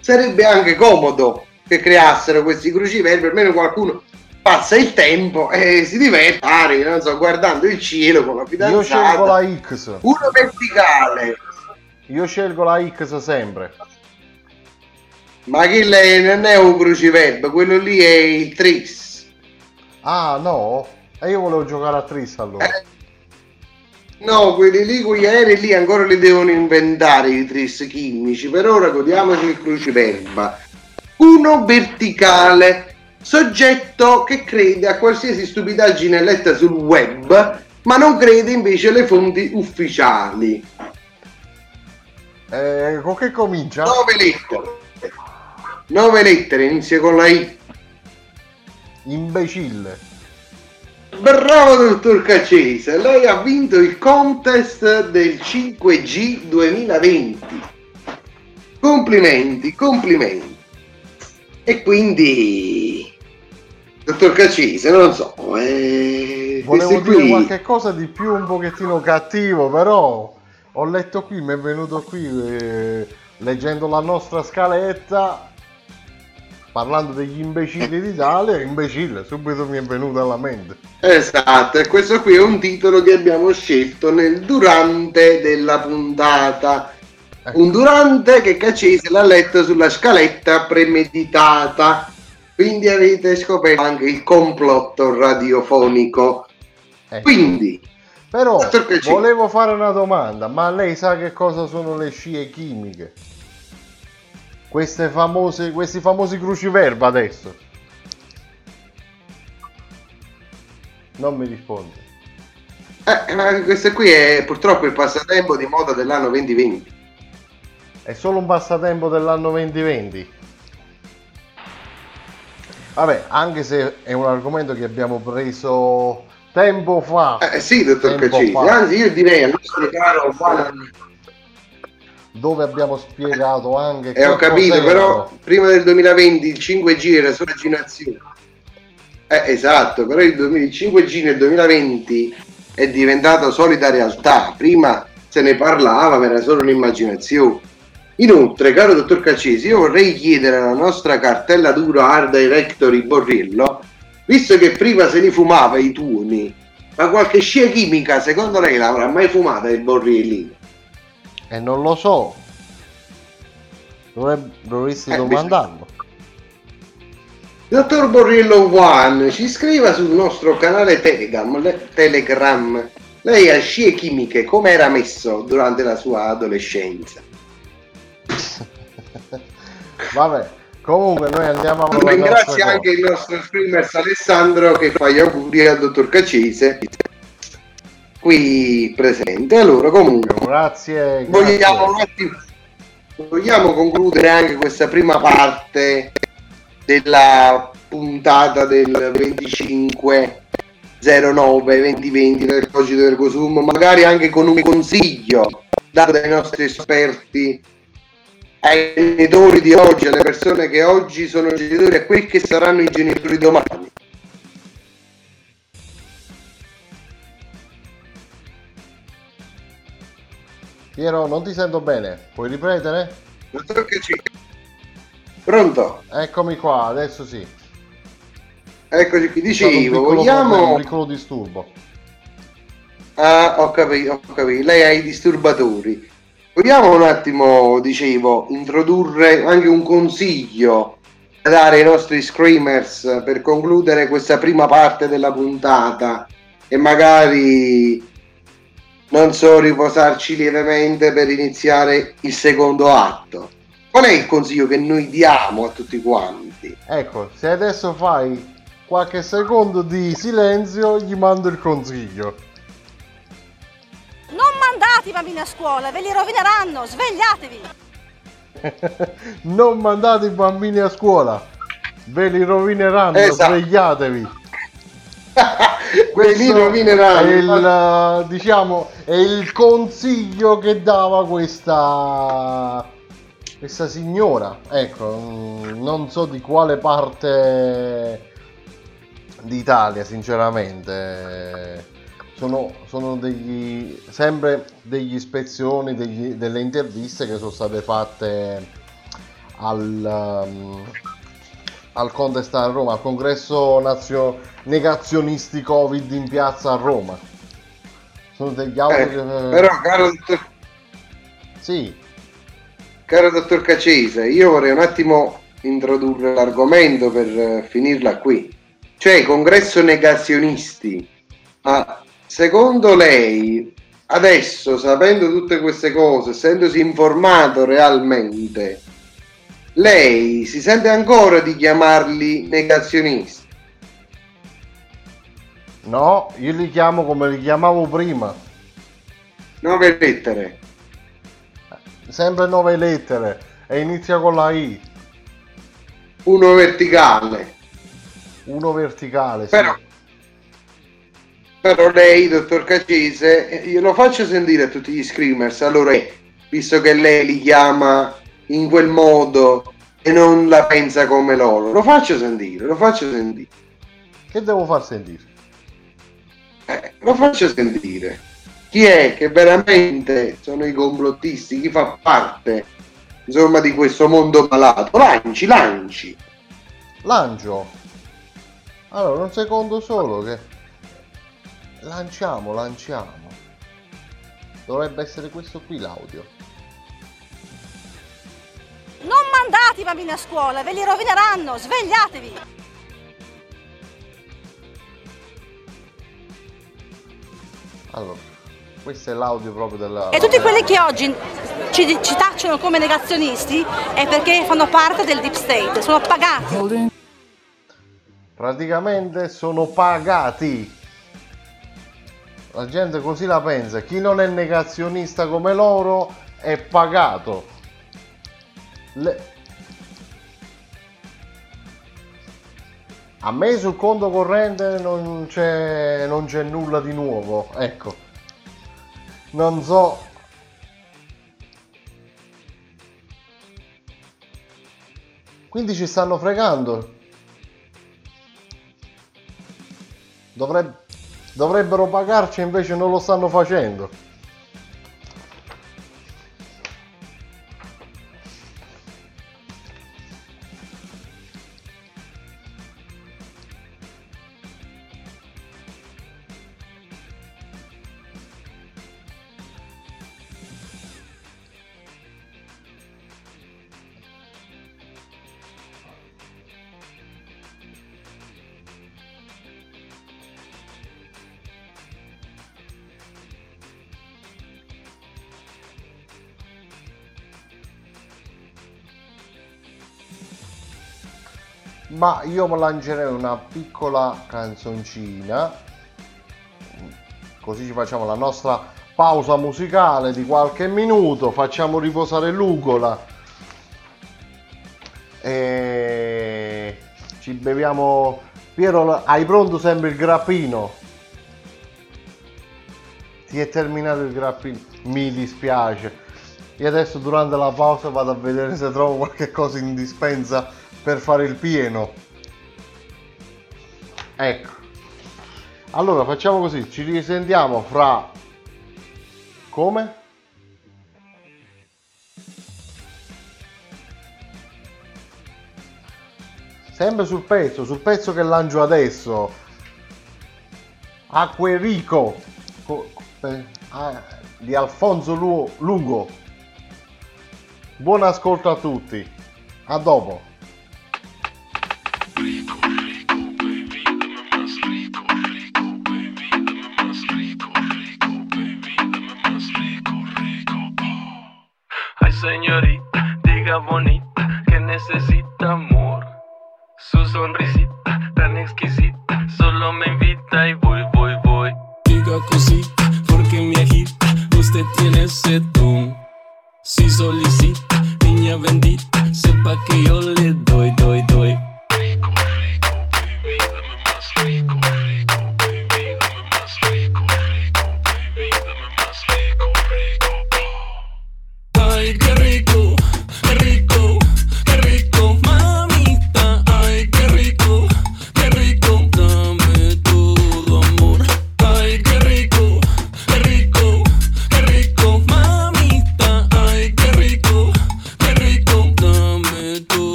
sarebbe anche comodo che creassero questi cruciverbi, almeno qualcuno passa il tempo e si diverte, non so, guardando il cielo con la fidanzata. Io scelgo la X. Uno verticale. Io scelgo la X sempre. Ma che lei non è un cruciverbo, quello lì è il Tris. Ah no? E io volevo giocare a Tris allora. Eh, no, quelli lì, quegli aerei lì ancora li devono inventare i Tris chimici. Per ora godiamoci il cruciverba uno verticale, soggetto che crede a qualsiasi stupidaggine letta sul web, ma non crede invece alle fonti ufficiali. Eh, con che comincia? Nove lettere. nove lettere, inizia con la I. Imbecille. Bravo dottor Caccese, lei ha vinto il contest del 5G 2020. Complimenti, complimenti. E quindi, dottor Caccese, non lo so, eh, Volevo questi dire qui- qualche cosa di più un pochettino cattivo, però ho letto qui, mi è venuto qui eh, leggendo la nostra scaletta, parlando degli imbecilli d'Italia, imbecille, subito mi è venuto alla mente. Esatto, e questo qui è un titolo che abbiamo scelto nel durante della puntata. Un durante che Caccese l'ha letto sulla scaletta premeditata. Quindi avete scoperto anche il complotto radiofonico. Quindi, Però volevo fare una domanda, ma lei sa che cosa sono le scie chimiche? Queste famose, questi famosi cruciverba adesso. Non mi risponde. eh, ma questo qui è purtroppo il passatempo di moda dell'anno 2020. È solo un passatempo dell'anno 2020. Vabbè, anche se è un argomento che abbiamo preso tempo fa. Eh sì, dottor Tempo fa, anzi io direi al nostro caro Juan dove abbiamo spiegato anche E ho capito, cos'erano. però prima del 2020 il 5G era solo immaginazione. Eh, esatto, però il, 2000 il 5G nel 2020 è diventato solida realtà. Prima se ne parlava, ma era solo un'immaginazione. Inoltre, caro dottor Caccesi, io vorrei chiedere alla nostra cartella dura Art Directory Borrillo, visto che prima se li fumava i tuoni, ma qualche scia chimica secondo lei l'avrà mai fumata il Borrillino? E non lo so. Dovre- dovresti Eh, domandarlo. Dottor Borrillo One ci scriva sul nostro canale Telegram, le- Telegram. Lei a scie chimiche come era messo durante la sua adolescenza? Vabbè, comunque noi andiamo a Ringrazio anche il nostro streamer Alessandro che fa gli auguri al dottor Caccese qui presente. Allora, comunque, grazie. vogliamo un attimo vogliamo concludere anche questa prima parte della puntata del 25 09 2020 del codice del Cosum magari anche con un consiglio dato dai nostri esperti ai genitori di oggi alle persone che oggi sono genitori a quelli che saranno i genitori domani Piero, non ti sento bene. Puoi ripetere? Pronto? Eccomi qua, adesso sì. eccoci qui dicevo vogliamo un piccolo disturbo. Ah, ho capito, ho capito. Lei ha i disturbatori. Vogliamo un attimo, dicevo, introdurre anche un consiglio da dare ai nostri screamers per concludere questa prima parte della puntata e magari non so riposarci lievemente per iniziare il secondo atto. Qual è il consiglio che noi diamo a tutti quanti? Ecco, se adesso fai qualche secondo di silenzio, gli mando il consiglio. Non mandate i bambini a scuola, ve li rovineranno, svegliatevi! non mandate i bambini a scuola, ve li rovineranno, Esatto. svegliatevi. Ve li rovineranno. È il, diciamo, è il consiglio che dava questa, questa signora. Ecco, non so di quale parte d'Italia, sinceramente. Sono, sono degli, sempre degli ispezioni, degli- delle interviste che sono state fatte al, um, al contest a Roma, al congresso nazio- negazionisti Covid in piazza a Roma. Sono degli audio Eh, che... però, caro dottor, Sì, caro dottor Cacese, io vorrei un attimo introdurre l'argomento per eh, finirla qui. Cioè, congresso negazionisti. Ma secondo lei, adesso, sapendo tutte queste cose, essendosi informato realmente, lei si sente ancora di chiamarli negazionisti? no, io li chiamo come li chiamavo prima, Nove lettere. sempre nove lettere e inizia con la I. uno verticale. Uno verticale, sì. Però, però lei, dottor Cacese, glielo faccio sentire a tutti gli screamers. Allora, visto che lei li chiama in quel modo e non la pensa come loro, lo faccio sentire, lo faccio sentire. Che devo far sentire? Eh, lo faccio sentire. Chi è che veramente sono i complottisti? Chi fa parte, insomma, di questo mondo malato? Lanci, lanci. Lancio. Allora, un secondo solo che... Lanciamo, lanciamo. Dovrebbe essere questo qui l'audio. Non mandate i bambini a scuola, ve li rovineranno, svegliatevi! Allora, questo è l'audio proprio della... E tutti quelli che oggi ci, ci tacciono come negazionisti è perché fanno parte del deep state, sono pagati. Praticamente sono pagati. La gente così la pensa. Chi non è negazionista come loro è pagato. Le- A me sul conto corrente non c'è, non c'è nulla di nuovo, ecco. Non so. Quindi ci stanno fregando. Dovreb- dovrebbero pagarci invece non lo stanno facendo. Ma io lancerei una piccola canzoncina. Così ci facciamo la nostra pausa musicale di qualche minuto. Facciamo riposare l'ugola. E ci beviamo. Piero, hai pronto sempre il grappino? Ti è terminato il grappino? Mi dispiace. Io adesso durante la pausa vado a vedere se trovo qualche cosa in dispensa per fare il pieno. Ecco. Allora facciamo così, ci risentiamo fra... Come? Sempre sul pezzo, sul pezzo che lancio adesso. Acquerico co- eh, ah, di Alfonso Lu- Lungo. Buon ascolto a tutti. A dopo.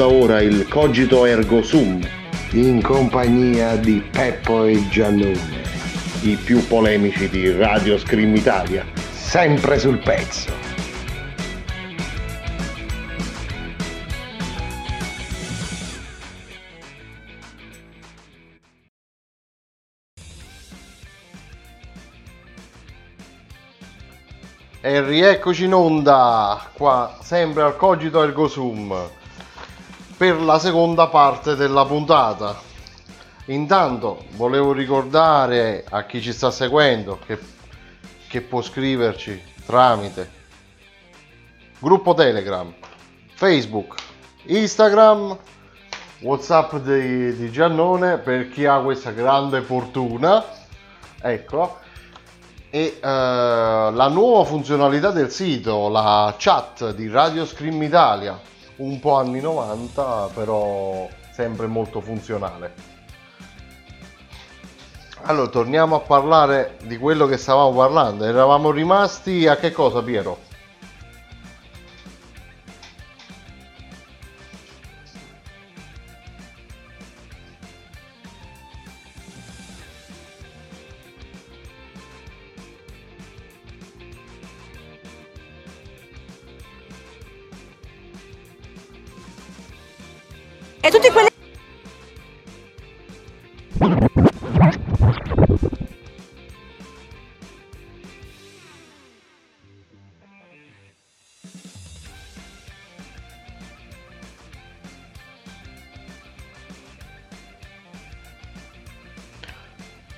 Onda ora il Cogito Ergo Sum, in compagnia di Peppo e Giannone, i più polemici di Radio Scream Italia. sempre sul pezzo. E rieccoci in onda, qua sempre al Cogito Ergo Sum, per la seconda parte della puntata. Intanto volevo ricordare a chi ci sta seguendo che, che può scriverci tramite gruppo Telegram, Facebook, Instagram, Whatsapp di, di Giannone per chi ha questa grande fortuna. Ecco, e eh, la nuova funzionalità del sito, la chat di Radio Scream Italia, un po' anni 90, però sempre molto funzionale. Allora, torniamo a parlare di quello che stavamo parlando. Eravamo rimasti a che cosa, Piero? E tutti quelli...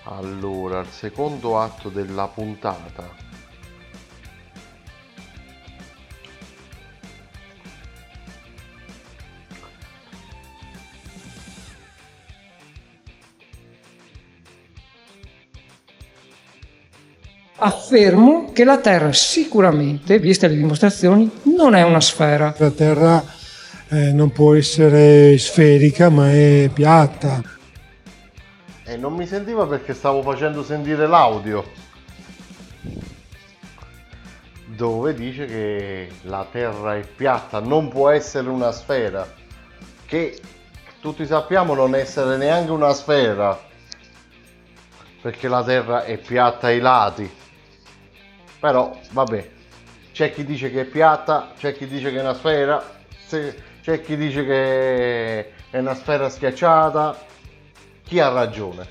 Allora, il secondo atto della puntata. Affermo che la Terra sicuramente, viste le dimostrazioni, non è una sfera. La Terra eh, non può essere sferica ma è piatta. E non mi sentiva perché stavo facendo sentire l'audio. Dove dice che la Terra è piatta, non può essere una sfera. Che tutti sappiamo non essere neanche una sfera. Perché la Terra è piatta ai lati. Però, vabbè, c'è chi dice che è piatta, c'è chi dice che è una sfera, c'è chi dice che è una sfera schiacciata. Chi ha ragione?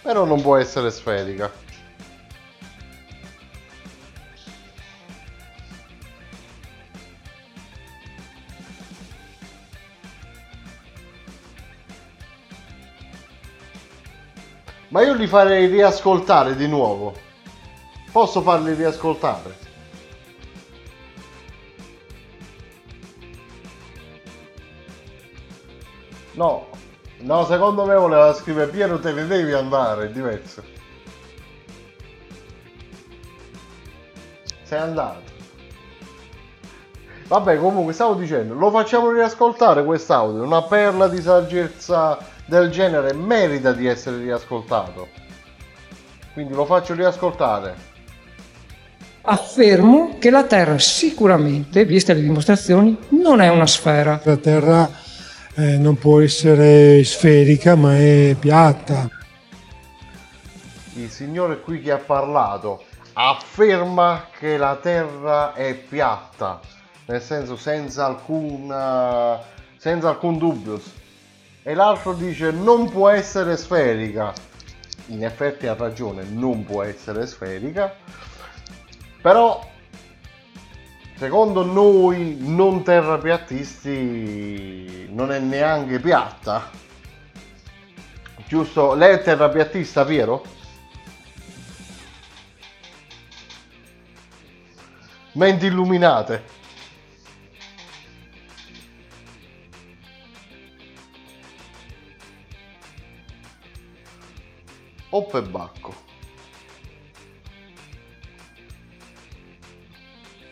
Però non può essere sferica. Ma io li farei riascoltare di nuovo. Posso farli riascoltare? No, no, secondo me voleva scrivere Piero te ne devi andare, è diverso. Sei andato. Vabbè, comunque stavo dicendo, lo facciamo riascoltare quest'audio, una perla di saggezza del genere merita di essere riascoltato. Quindi lo faccio riascoltare. Affermo che la Terra sicuramente, viste le dimostrazioni, non è una sfera. La Terra eh, non può essere sferica ma è piatta. Il signore qui che ha parlato afferma che la Terra è piatta, nel senso senza alcun, eh, senza alcun dubbio. E l'altro dice non può essere sferica. In effetti ha ragione, non può essere sferica. Però secondo noi non terrapiattisti non è neanche piatta. Giusto? Lei è terrapiattista, Piero? Menti illuminate. Oppe Bacco.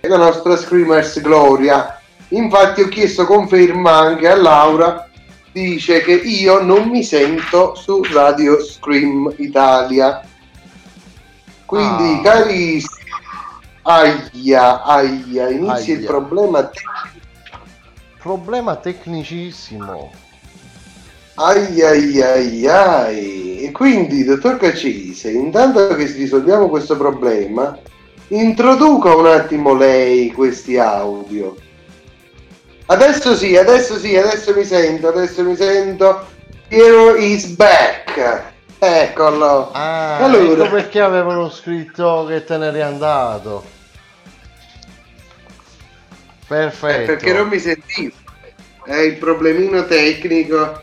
E la nostra Screamers Gloria. Infatti ho chiesto conferma anche a Laura dice che io non mi sento su Radio Scream Italia. Quindi, Ah. carissimi, aia, aia, inizia il Aia. problema Problema tecnicissimo. Ai ai ai ai. E quindi, dottor Cacese, intanto che risolviamo questo problema, introduca un attimo lei questi audio. Adesso sì, adesso sì, adesso mi sento, adesso mi sento. Piero is back. Eccolo. Ah, allora, ecco perché avevano scritto che te n'eri andato. Perfetto. Eh, perché non mi sentivo. È il problemino tecnico.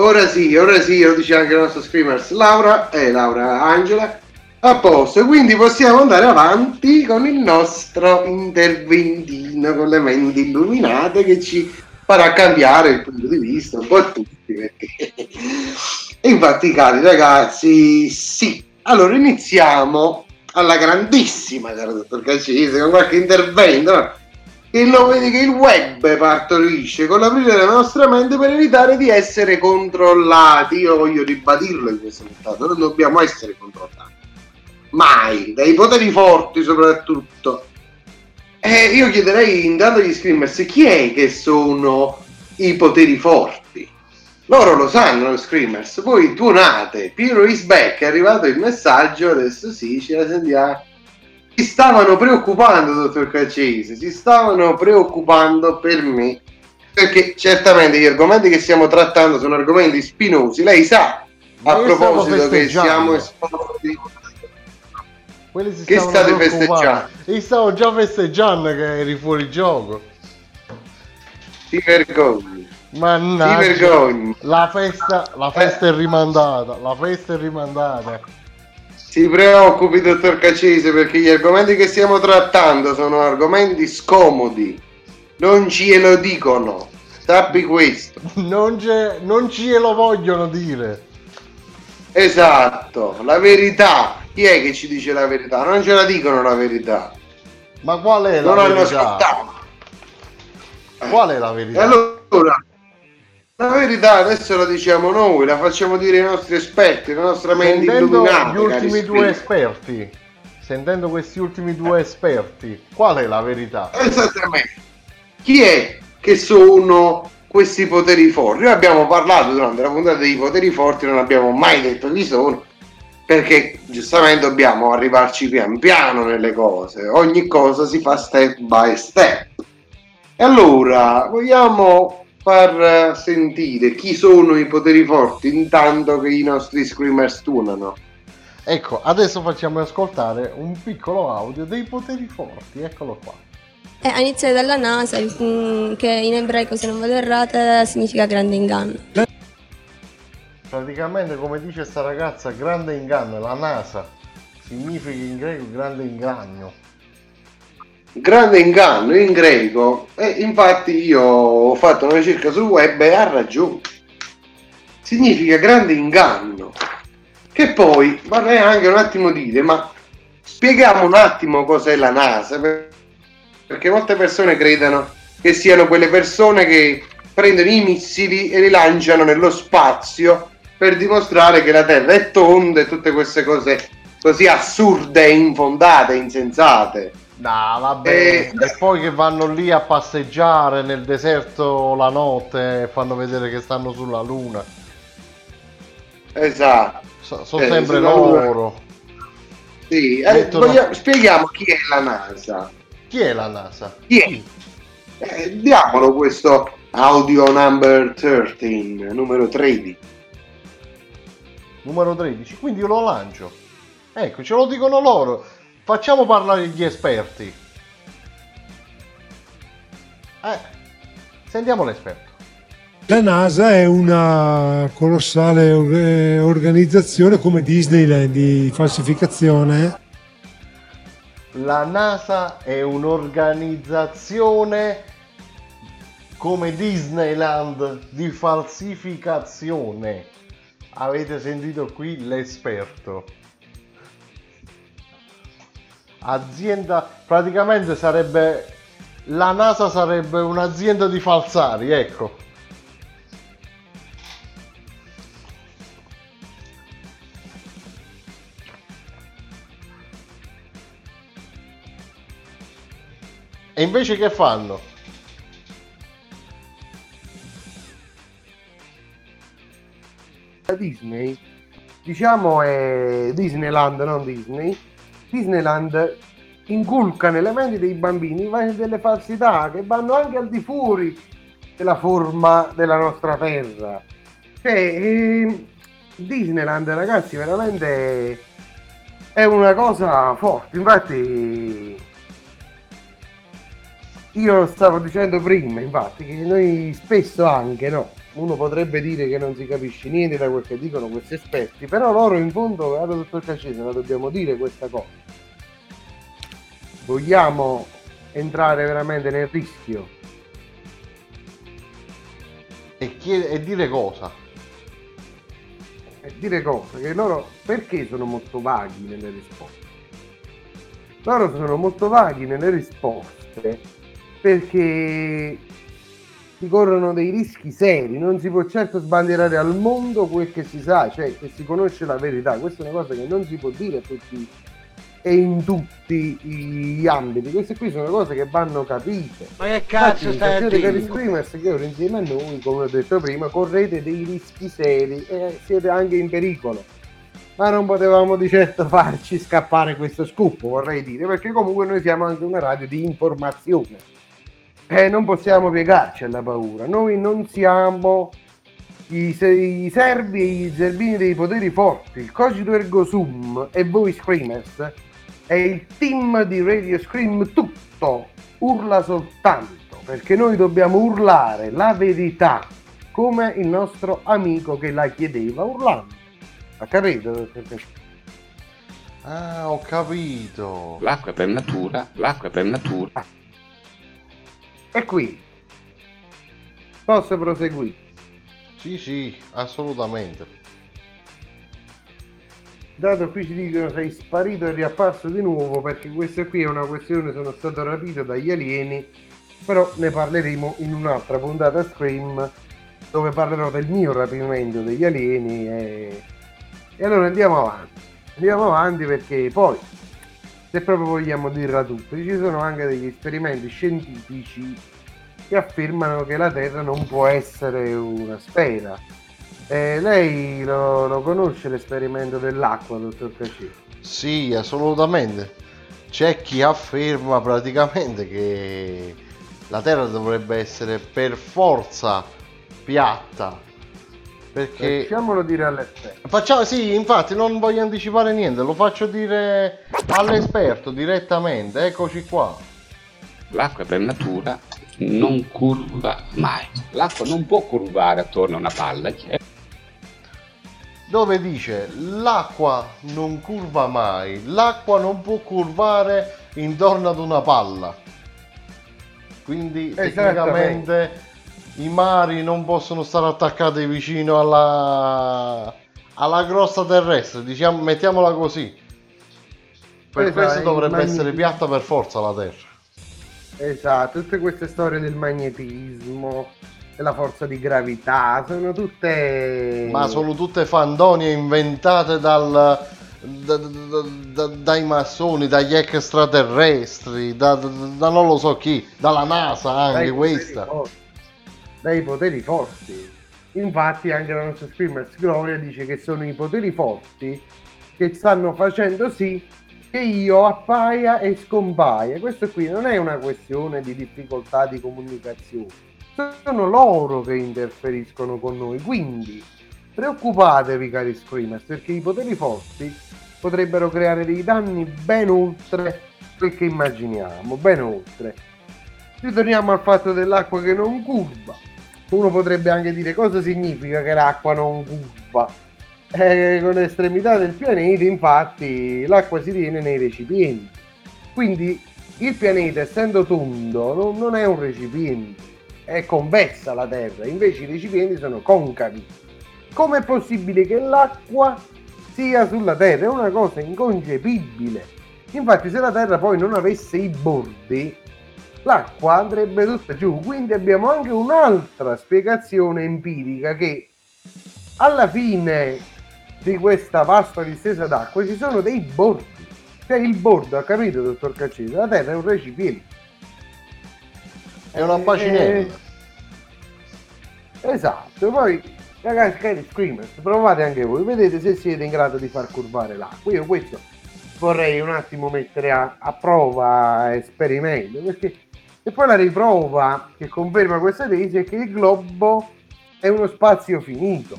Ora sì, ora sì, lo dice anche il nostro screamers Laura, eh, Laura Angela. A posto, quindi possiamo andare avanti con il nostro interventino con le menti illuminate che ci farà cambiare il punto di vista un po' a tutti. Perché... Infatti, cari ragazzi, sì. Allora iniziamo alla grandissima, caro dottor Cacese, con qualche intervento. Che lo vedi che il web partorisce con l'aprire la nostra mente per evitare di essere controllati. Io voglio ribadirlo in questo stato, non dobbiamo essere controllati. Mai, dai poteri forti soprattutto. E io chiederei intanto agli screamers chi è che sono i poteri forti? Loro lo sanno, gli screamers. Voi tuonate, Piro is back, è arrivato il messaggio, adesso sì, ce la sentiamo si stavano preoccupando, dottor Cacese, si stavano preoccupando per me, perché certamente gli argomenti che stiamo trattando sono argomenti spinosi. Lei sa, a io proposito, che siamo esposti. Quelli si Che state festeggiando? Io stavo già festeggiando che eri fuori gioco. Ti vergogni. Mannaggia. Ti vergogni. La festa, la festa è rimandata. La festa è rimandata. Si preoccupi, dottor Cacese, perché gli argomenti che stiamo trattando sono argomenti scomodi. Non ce lo dicono. Sappi questo. Non, ce- non ci lo vogliono dire. Esatto, la verità. Chi è che ci dice la verità? Non ce la dicono la verità. Ma qual è la Non hanno verità? ascoltato. Qual è la E verità? allora, la verità adesso la diciamo noi, la facciamo dire i nostri esperti, la nostra mente Sentendo illuminata. gli ultimi due esperti, sentendo questi ultimi due esperti, qual è la verità? Esattamente. Chi è che sono questi poteri forti? Noi abbiamo parlato durante la puntata dei poteri forti, non abbiamo mai detto chi sono, perché giustamente dobbiamo arrivarci pian piano nelle cose. Ogni cosa si fa step by step. E allora, vogliamo far eh, sentire chi sono i poteri forti intanto che i nostri screamers tuonano? Ecco, adesso facciamo ascoltare un piccolo audio dei poteri forti, eccolo qua. Eh, a iniziare dalla NASA, mm, che in ebraico, se non vado errata, significa grande inganno. Praticamente, come dice sta ragazza, grande inganno, la NASA significa in greco grande inganno. Grande inganno in greco. E infatti io ho fatto una ricerca sul web e ha ragione. Significa grande inganno. Che poi vorrei anche un attimo dire ma spieghiamo un attimo cos'è la NASA per- perché molte persone credono che siano quelle persone che prendono i missili e li lanciano nello spazio per dimostrare che la Terra è tonda e tutte queste cose così assurde infondate insensate No, vabbè. Eh, e poi che vanno lì a passeggiare nel deserto la notte e fanno vedere che stanno sulla luna. Esatto. So- sono Eh, sempre loro. Sì, eh, Mettono- vogliamo- spieghiamo chi è la NASA. Chi è la NASA? Chi è? Eh, diamolo questo audio number 13, numero 13. Numero 13. Quindi io lo lancio. Ecco, ce lo dicono loro. Facciamo parlare gli esperti. Eh, sentiamo l'esperto. La NASA è una colossale eh, organizzazione come Disneyland di falsificazione. La NASA è un'organizzazione come Disneyland di falsificazione. Avete sentito qui l'esperto azienda praticamente sarebbe la NASA sarebbe un'azienda di falsari, ecco. E invece che fanno? Disney, diciamo è Disneyland, non Disney Disneyland inculca nelle menti dei bambini delle falsità che vanno anche al di fuori della forma della nostra terra. Cioè, ehm, Disneyland, ragazzi, veramente è una cosa forte. Infatti, io lo stavo dicendo prima, infatti, che noi spesso anche, no? Uno potrebbe dire che non si capisce niente da quel che dicono questi esperti, però loro in fondo, guarda dottor Cacese, la dobbiamo dire questa cosa. Vogliamo entrare veramente nel rischio E, chiede- e dire cosa? e dire cose che loro perché sono molto vaghi nelle risposte? Loro sono molto vaghi nelle risposte perché si corrono dei rischi seri, non si può certo sbandierare al mondo quel che si sa, cioè che si conosce la verità, questa è una cosa che non si può dire a tutti e in tutti gli ambiti, queste qui sono cose che vanno capite. Ma che cazzo Infatti, stai a dire? screamers che ora insieme a noi, come ho detto prima, correte dei rischi seri e siete anche in pericolo. Ma non potevamo di certo farci scappare questo scoop, vorrei dire, perché comunque noi siamo anche una radio di informazione. E non possiamo piegarci alla paura. Noi non siamo i, i servi e i zerbini dei poteri forti. Il cogito ergo sum e voi screamers è il team di Radio Scream tutto. Urla soltanto, perché noi dobbiamo urlare la verità, come il nostro amico che la chiedeva urlando. Ha capito? Ah, ho capito. L'acqua è per natura, l'acqua è per natura. E qui posso proseguire. Sì, sì, assolutamente. Dato qui ci dicono sei sparito e riapparso di nuovo perché questa qui è una questione, sono stato rapito dagli alieni, però ne parleremo in un'altra puntata Scream dove parlerò del mio rapimento degli alieni e, e allora andiamo avanti. Andiamo avanti perché poi, se proprio vogliamo dirla tutta, ci sono anche degli esperimenti scientifici che affermano che la Terra non può essere una sfera. Eh, lei lo, lo conosce l'esperimento dell'acqua, dottor Cacci? Sì, assolutamente. C'è chi afferma praticamente che la Terra dovrebbe essere per forza piatta. Perché Facciamolo dire all'esperto. Facciamo, sì, infatti non voglio anticipare niente, lo faccio dire all'esperto direttamente, eccoci qua. L'acqua per natura, non curva mai. L'acqua non può curvare attorno a una palla. Dove dice l'acqua non curva mai, l'acqua non può curvare intorno ad una palla. Quindi tecnicamente i mari non possono stare attaccati vicino alla, alla grossa terrestre, diciamo, mettiamola così. Per Esatto, questo dovrebbe magnetismo. essere piatta per forza la Terra. Esatto, tutte queste storie del magnetismo, della forza di gravità, sono tutte... Ma sono tutte fandonie inventate dal, da- da- da- dai massoni, dagli extraterrestri, da, non lo so chi, dalla NASA anche dai questa. forti. Dai poteri forti. Infatti anche la nostra Screamers Gloria dice che sono i poteri forti che stanno facendo sì che io appaia e scompaia. Questo qui non è una questione di difficoltà di comunicazione. Sono loro che interferiscono con noi. Quindi preoccupatevi cari Screamers perché i poteri forti potrebbero creare dei danni ben oltre quel che immaginiamo, ben oltre. Ritorniamo al fatto dell'acqua che non curva. Uno potrebbe anche dire cosa significa che l'acqua non curva. Eh, con l'estremità del pianeta, infatti, l'acqua si tiene nei recipienti. Quindi il pianeta, essendo tondo, non, non è un recipiente, è convessa la Terra, invece i recipienti sono concavi. Com'è possibile che l'acqua sia sulla Terra? È una cosa inconcepibile. Infatti, se la Terra poi non avesse i bordi, l'acqua andrebbe tutta giù. Quindi abbiamo anche un'altra spiegazione empirica che alla fine di questa vasta distesa d'acqua ci sono dei bordi. Cioè il bordo, ha capito, dottor Caccese? La Terra è un recipiente. È una bacinella. Eh, esatto, poi ragazzi cari screamers, provate anche voi, vedete se siete in grado di far curvare l'acqua. Io questo vorrei un attimo mettere a, a prova esperimento, perché e poi la riprova che conferma questa tesi è che il globo è uno spazio finito.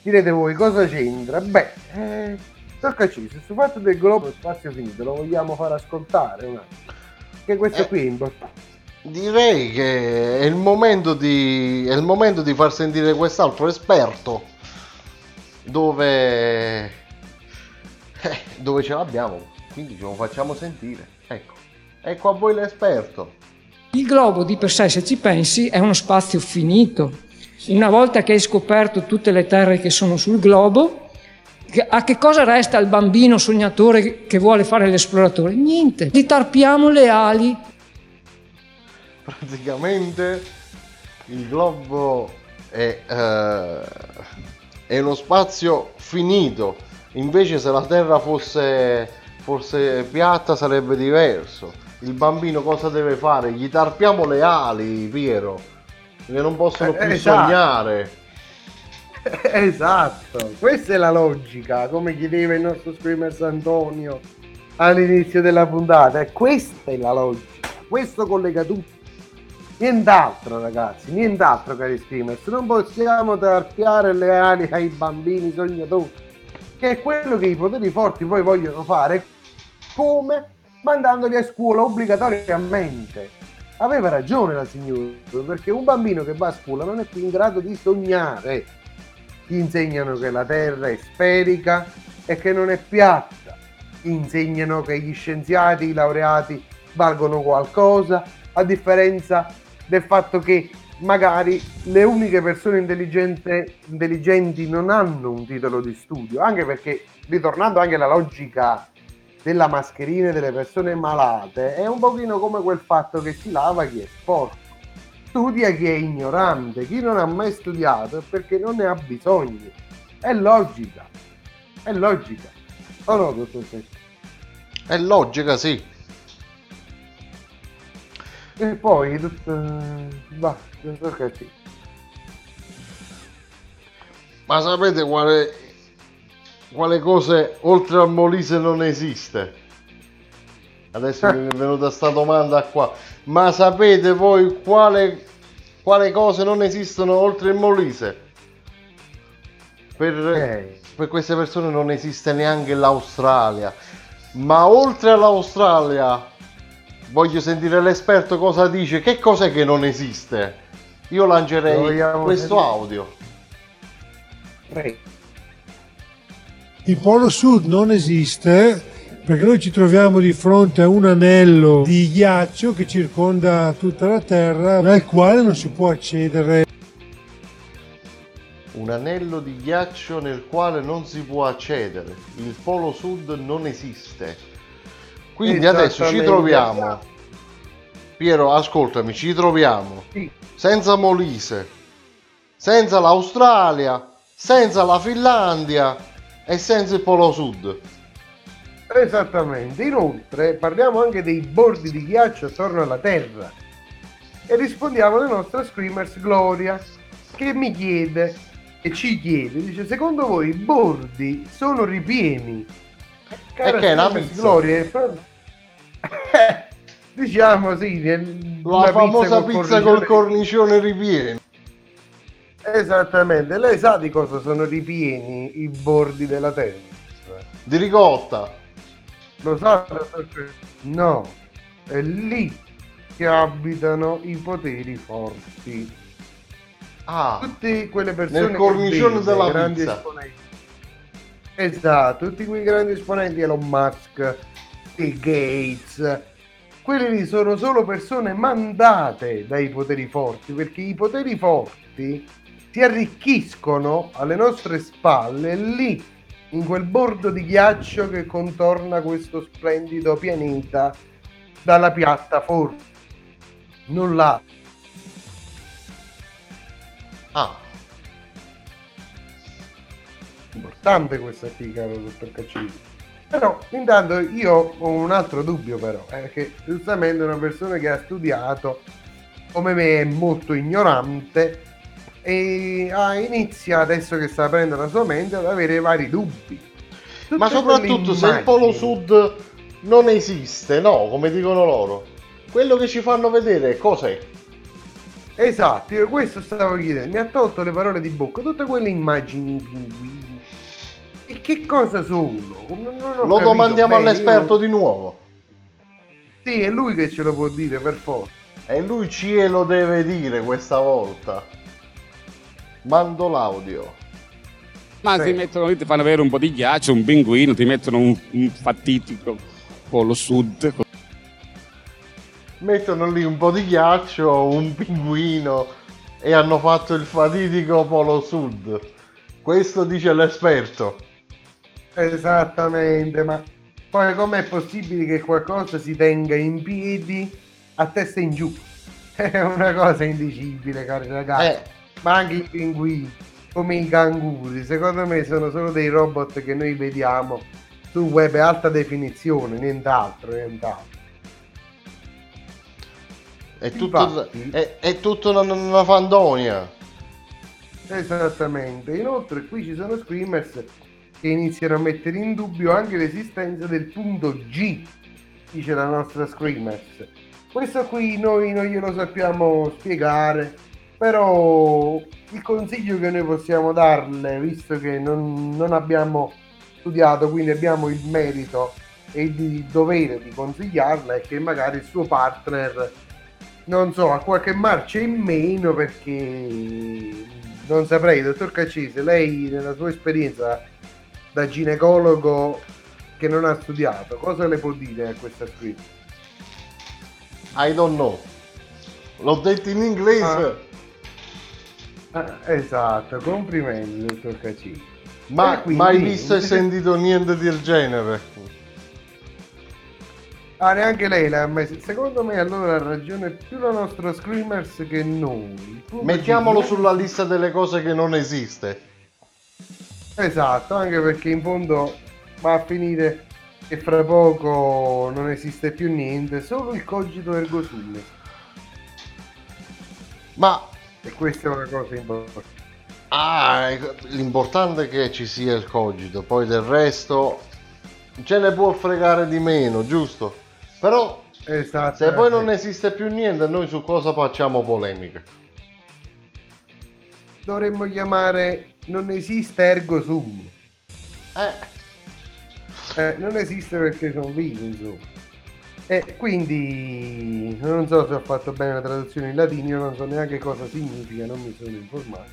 Direte voi cosa c'entra? Beh, eh, toccaci, se sul fatto del globo è spazio finito lo vogliamo far ascoltare un attimo. Che questo Eh. qui è importante. Direi che è il momento di, è il momento di far sentire quest'altro esperto dove, eh, dove ce l'abbiamo, quindi ce lo facciamo sentire. Ecco, ecco a voi l'esperto. Il globo di per sé, se ci pensi, è uno spazio finito. Una volta che hai scoperto tutte le terre che sono sul globo, a che cosa resta il bambino sognatore che vuole fare l'esploratore? Niente, gli tarpiamo le ali. Praticamente il globo è, eh, è uno spazio finito, invece se la Terra fosse, fosse piatta sarebbe diverso. Il bambino cosa deve fare? Gli tarpiamo le ali, Piero, che non possono Eh, più esatto. sognare. Esatto, questa è la logica, come chiedeva il nostro screamers Antonio all'inizio della puntata. E questa è la logica, questo collega tutto. Nient'altro ragazzi, nient'altro cari screamers, non possiamo tarpiare le ali ai bambini sognatori, che è quello che i poteri forti poi vogliono fare, come mandandoli a scuola obbligatoriamente. Aveva ragione la signora, perché un bambino che va a scuola non è più in grado di sognare. Gli insegnano che la Terra è sferica e che non è piatta. Gli insegnano che gli scienziati, i laureati valgono qualcosa, a differenza del fatto che magari le uniche persone intelligenti non hanno un titolo di studio, anche perché, ritornando anche alla logica della mascherina delle persone malate, è un pochino come quel fatto che si lava chi è sporco. Studia chi è ignorante, chi non ha mai studiato è perché non ne ha bisogno. È logica. È logica. O no, dottor Sesto? È logica, sì. E poi, dottor... Va, dottor Cacci. Ma sapete quale, quale cose oltre al Molise non esiste? Adesso mi è venuta sta domanda qua. Ma sapete voi quale, quale cose non esistono oltre il Molise? Per, per queste persone non esiste neanche l'Australia. Ma oltre all'Australia, voglio sentire l'esperto cosa dice. Che cos'è che non esiste? Io lancerei questo sentire? audio. Prego. Il polo sud non esiste perché noi ci troviamo di fronte a un anello di ghiaccio che circonda tutta la Terra, al quale non si può accedere. Un anello di ghiaccio nel quale non si può accedere. Il polo sud non esiste. Quindi adesso ci troviamo. Piero, ascoltami, ci troviamo Sì. senza Molise, senza l'Australia, senza la Finlandia e senza il polo sud. Esattamente. Inoltre parliamo anche dei bordi di ghiaccio attorno alla Terra. E rispondiamo alla nostra screamers Gloria che mi chiede e ci chiede, dice secondo voi i bordi sono ripieni? Cara E che è una pizza? Gloria, diciamo sì, La famosa col pizza col cornicione ripieno. Esattamente, lei sa di cosa sono ripieni i bordi della Terra? Di ricotta. Lo sa? No, è lì che abitano i poteri forti. Ah, Tutte quelle persone nel cornicione vede, della grandi pizza. esponenti. Esatto, tutti quei grandi esponenti Elon Musk, Bill Gates, quelli lì sono solo persone mandate dai poteri forti, perché i poteri forti si arricchiscono alle nostre spalle lì, in quel bordo di ghiaccio che contorna questo splendido pianeta dalla piattaforma. Là. Ah, importante questa caro dottor Caccini. Però intanto io ho un altro dubbio però, è che giustamente una persona che ha studiato come me è molto ignorante e ah, inizia adesso che sta aprendo la sua mente ad avere vari dubbi. Tutte Ma soprattutto se il Polo Sud non esiste, no, come dicono loro. Quello che ci fanno vedere cos'è? Esatto, io questo stavo chiedendo, mi ha tolto le parole di bocca, tutte quelle immagini. E che cosa sono? Lo capito domandiamo bene, all'esperto io- di nuovo. Sì, è lui che ce lo può dire per forza. E lui ce lo deve dire questa volta. Mando l'audio. Ma ti mettono lì, ti fanno avere un po' di ghiaccio, un pinguino, ti mettono un, un fatitico polo sud. Mettono lì un po' di ghiaccio, un pinguino e hanno fatto il fatidico Polo Sud. Questo dice l'esperto. Esattamente, ma poi com'è possibile che qualcosa si tenga in piedi a testa in giù? È una cosa indicibile, cari ragazzi. Eh. Ma anche i pinguini, come i canguri, secondo me sono solo dei robot che noi vediamo su web alta definizione, nient'altro, nient'altro. È tutto, Infatti- è, è tutto una, una fandonia. Esattamente. Inoltre qui ci sono screamers che iniziano a mettere in dubbio anche l'esistenza del punto G, dice la nostra screamers. Questo qui noi non glielo sappiamo spiegare, però il consiglio che noi possiamo darle, visto che non, non abbiamo studiato, quindi abbiamo il merito e il dovere di consigliarla, è che magari il suo partner non so, ha qualche marcia in meno perché non saprei, dottor Caccese, lei nella sua esperienza da ginecologo che non ha studiato, cosa le può dire a questa scritta? I don't know. L'ho detto in inglese. Ah, esatto, complimenti, dottor Caccese. Ma quindi- mai visto e sentito niente del genere. Ah, neanche lei l'ha mai Secondo me allora ha ragione più la nostra Screamers che noi. Tu Mettiamolo sulla lista delle cose che non esiste. Esatto, anche perché in fondo va a finire che fra poco non esiste più niente, solo il cogito ergo sum. Ma E questa è una cosa importante. ah, l'importante è che ci sia il cogito, poi del resto ce ne può fregare di meno, giusto? Però Esatto. se poi non esiste più niente, noi su cosa facciamo polemiche? Dovremmo chiamare non esiste ergo sum. Eh, non esiste perché sono vivo, insomma. E quindi non so se ho fatto bene la traduzione in latino, non so neanche cosa significa, non mi sono informato.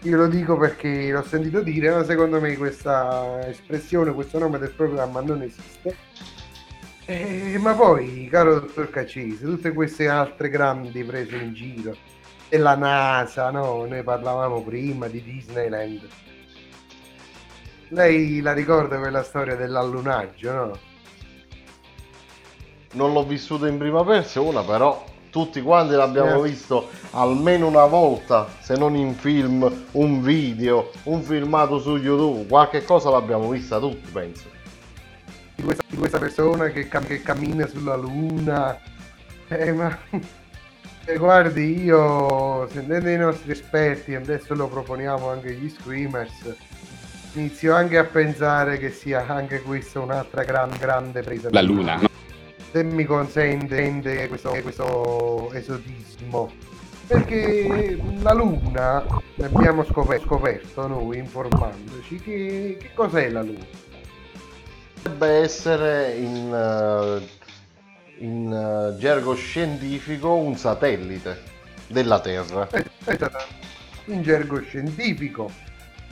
Io lo dico perché l'ho sentito dire, ma secondo me questa espressione, questo nome del programma non esiste. Eh, ma poi, caro dottor Caccese, tutte queste altre grandi prese in giro della NASA, no? Noi parlavamo prima di Disneyland. Lei la ricorda quella storia dell'allunaggio, no? Non l'ho vissuto in prima persona, però tutti quanti l'abbiamo visto almeno una volta, se non in film, un video, un filmato su YouTube, qualche cosa l'abbiamo vista tutti, penso. Di questa, di questa persona che, cam- che cammina sulla luna. Eh, ma eh, guardi, io sentendo i nostri esperti, adesso lo proponiamo anche agli screamers, inizio anche a pensare che sia anche questa un'altra gran, grande presa. La luna, no? Se mi consente questo, questo esotismo. Perché la Luna, abbiamo scoperto, scoperto noi informandoci, che, che cos'è la Luna? Dovrebbe essere in, eh, in eh, gergo scientifico un satellite della Terra. Esatto. In gergo scientifico,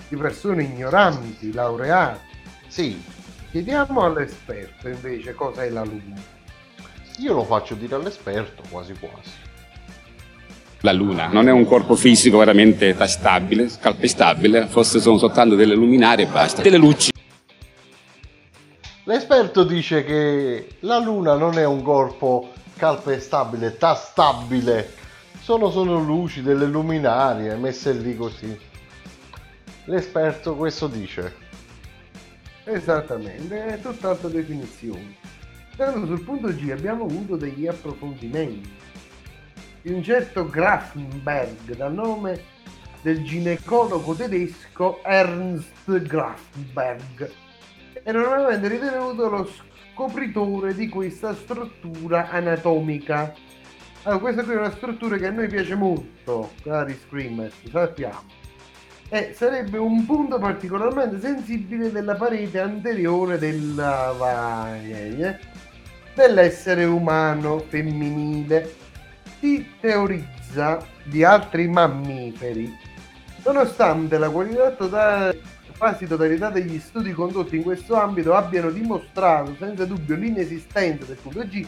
di persone ignoranti, laureate. Sì. Chiediamo all'esperto invece cos'è la Luna. Io lo faccio dire all'esperto, quasi quasi. La luna non è un corpo fisico veramente tastabile, calpestabile, forse sono soltanto delle luminarie e basta. Delle luci. L'esperto dice che la Luna non è un corpo calpestabile, tastabile. Sono solo luci delle luminarie messe lì così. L'esperto questo dice. Esattamente, è tutt'altra definizione. Stando sul punto G abbiamo avuto degli approfondimenti. di un certo Grafenberg, dal nome del ginecologo tedesco Ernst Grafenberg, e normalmente ritenuto lo scopritore di questa struttura anatomica. Allora, questa qui è una struttura che a noi piace molto, cari screamers, sappiamo. E sarebbe un punto particolarmente sensibile della parete anteriore della vagina dell'essere umano femminile. Si teorizza di altri mammiferi, nonostante la qualità totale quasi totalità degli studi condotti in questo ambito abbiano dimostrato senza dubbio l'inesistenza del punto G,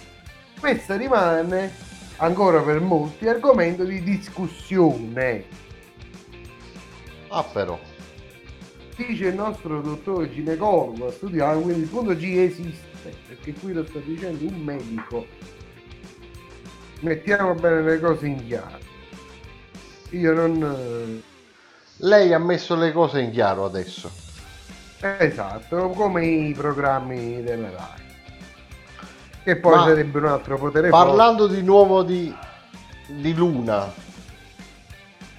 questa rimane ancora per molti argomento di discussione. Ah però. Dice il nostro dottore ginecologo a studiare, quindi il punto G esiste, perché qui lo sta dicendo un medico. Mettiamo bene le cose in chiaro. Io non... Lei ha messo le cose in chiaro adesso. Esatto, come i programmi della RAI. Che poi Ma sarebbe un altro potere Parlando di nuovo di, di luna,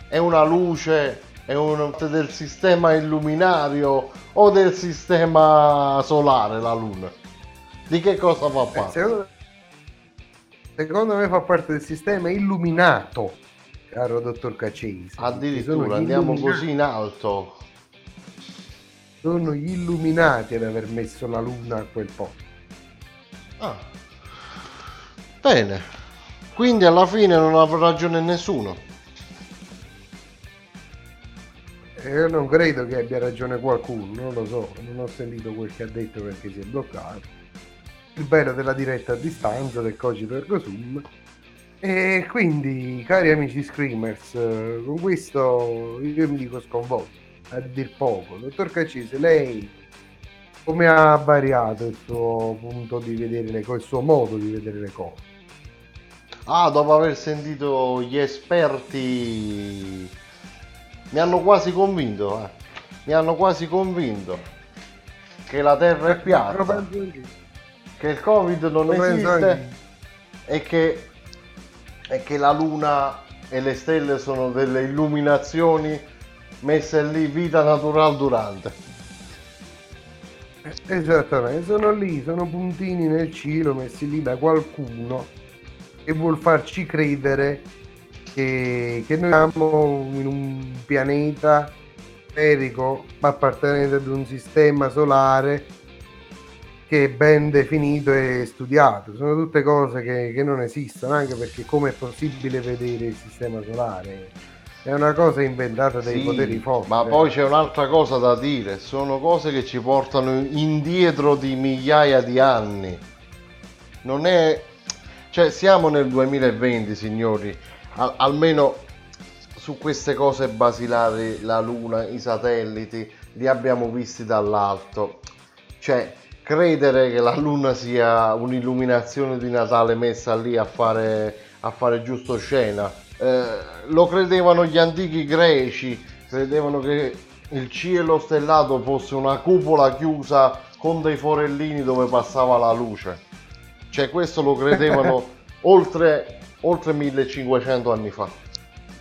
è una luce, è un del sistema illuminario o del sistema solare la luna? Di che cosa fa. Eh, parte? secondo, secondo me fa parte del sistema illuminato, caro dottor Cacesi. Addirittura andiamo illuminati- così in alto. Sono gli illuminati ad aver messo la luna a quel posto. Ah. Bene. Quindi alla fine non avrà ragione nessuno. E Io non credo che abbia ragione qualcuno, non lo so, non ho sentito quel che ha detto perché si è bloccato. Il bello della diretta a distanza del cogito ergo sum. E quindi, cari amici screamers, eh, con questo io mi dico sconvolto, a dir poco. Dottor Caccese, lei come ha variato il suo punto di vedere le cose, il suo modo di vedere le cose? Ah, dopo aver sentito gli esperti, mi hanno quasi convinto. eh. Mi hanno quasi convinto che la Terra è piatta. Che il Covid non Lo esiste e che, e che la Luna e le stelle sono delle illuminazioni messe lì vita naturale durante. Esattamente, sono lì, sono puntini nel cielo messi lì da qualcuno che vuol farci credere che, che noi siamo in un pianeta sferico appartenente ad un sistema solare che è ben definito e studiato. Sono tutte cose che, che non esistono, anche perché come è possibile vedere il sistema solare? È una cosa inventata dai Sì, poteri forti. Ma poi c'è un'altra cosa da dire, sono cose che ci portano indietro di migliaia di anni. Non è... Cioè siamo nel 2020 signori, Al- almeno su queste cose basilari, la luna, i satelliti, li abbiamo visti dall'alto. Cioè, credere che la luna sia un'illuminazione di Natale messa lì a fare, a fare giusto scena. Eh, lo credevano gli antichi greci, credevano che il cielo stellato fosse una cupola chiusa con dei forellini dove passava la luce. Cioè, questo lo credevano oltre, oltre 1500 anni fa.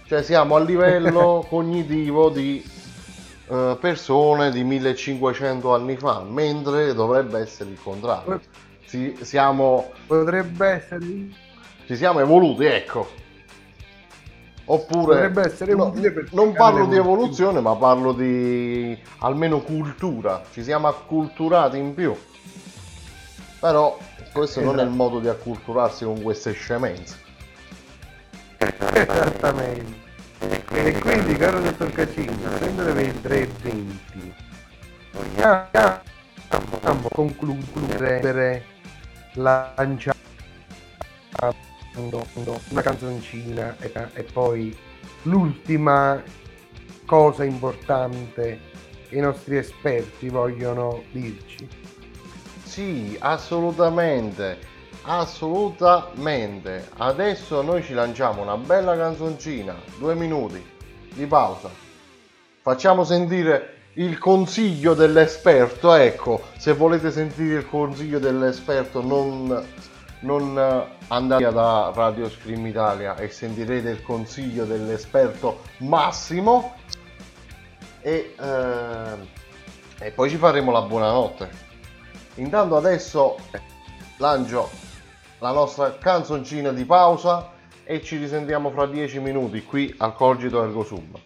Cioè, siamo a livello cognitivo di eh, persone di 1500 anni fa, mentre dovrebbe essere il contrario. Si- siamo, Potrebbe essere ci siamo evoluti, ecco. Oppure Potrebbe essere no, non parlo di evoluzione, ma parlo di almeno cultura. Ci siamo acculturati in più. Però questo non è il Esatto. modo di acculturarsi con queste scemenze. Esattamente. E quindi, caro dottor Cacini, sempre le 23.20, vogliamo concludere lanciando una canzoncina e, e poi l'ultima cosa importante che i nostri esperti vogliono dirci. Sì, assolutamente. Assolutamente. Adesso noi ci lanciamo una bella canzoncina, due minuti di pausa. Facciamo sentire il consiglio dell'esperto. Ecco, se volete sentire il consiglio dell'esperto, non, non andate da Radio Scream Italia e sentirete il consiglio dell'esperto Massimo. E, eh, e poi ci faremo la buonanotte. Intanto adesso lancio la nostra canzoncina di pausa e ci risentiamo fra 10 minuti qui al Cogito Ergo Sum.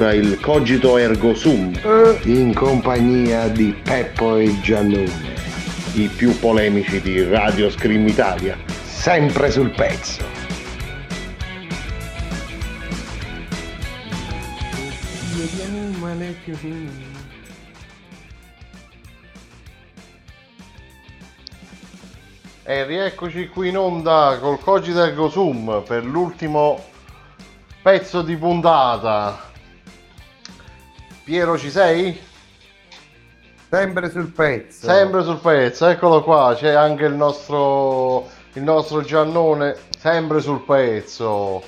ancora il cogito ergo sum. In compagnia di Peppo e Giannone. I più polemici di Radio Scream Italia. Sempre sul pezzo. E rieccoci qui in onda col Cogito Ergo Sum per l'ultimo pezzo di puntata. Piero ci sei? Sempre sul pezzo. Sempre sul pezzo, eccolo qua, c'è anche il nostro, il nostro Giannone, sempre sul pezzo.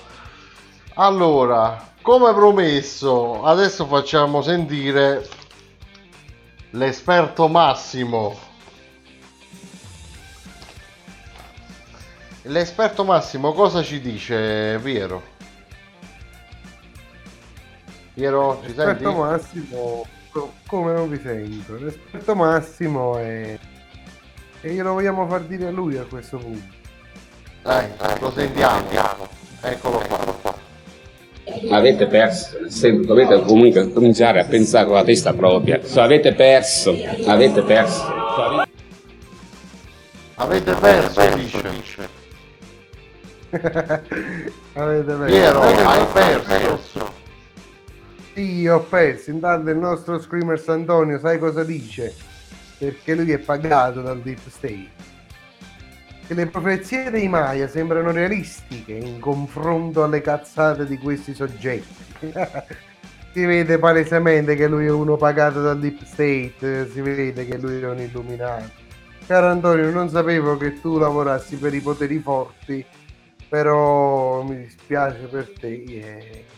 Allora, come promesso, adesso facciamo sentire l'esperto Massimo. L'esperto Massimo cosa ci dice, Piero? Piero, ci senti? L'esperto Massimo, co- come non vi sento? L'esperto Massimo è... E glielo vogliamo far dire a lui a questo punto. Dai, lo sentiamo. Eccolo qua. Avete perso, se dovete comunque cominciare a pensare con la testa propria. Se avete perso, avete perso. Avete perso, dice. Avete perso. Piero, hai perso. Sì, ho perso. Intanto il nostro Screamers Antonio, sai cosa dice? Perché lui è pagato dal Deep State. Che le profezie dei Maya sembrano realistiche in confronto alle cazzate di questi soggetti. si vede palesemente che lui è uno pagato dal Deep State, si vede che lui è un illuminato. Caro Antonio, non sapevo che tu lavorassi per i poteri forti, però mi dispiace per te. eh.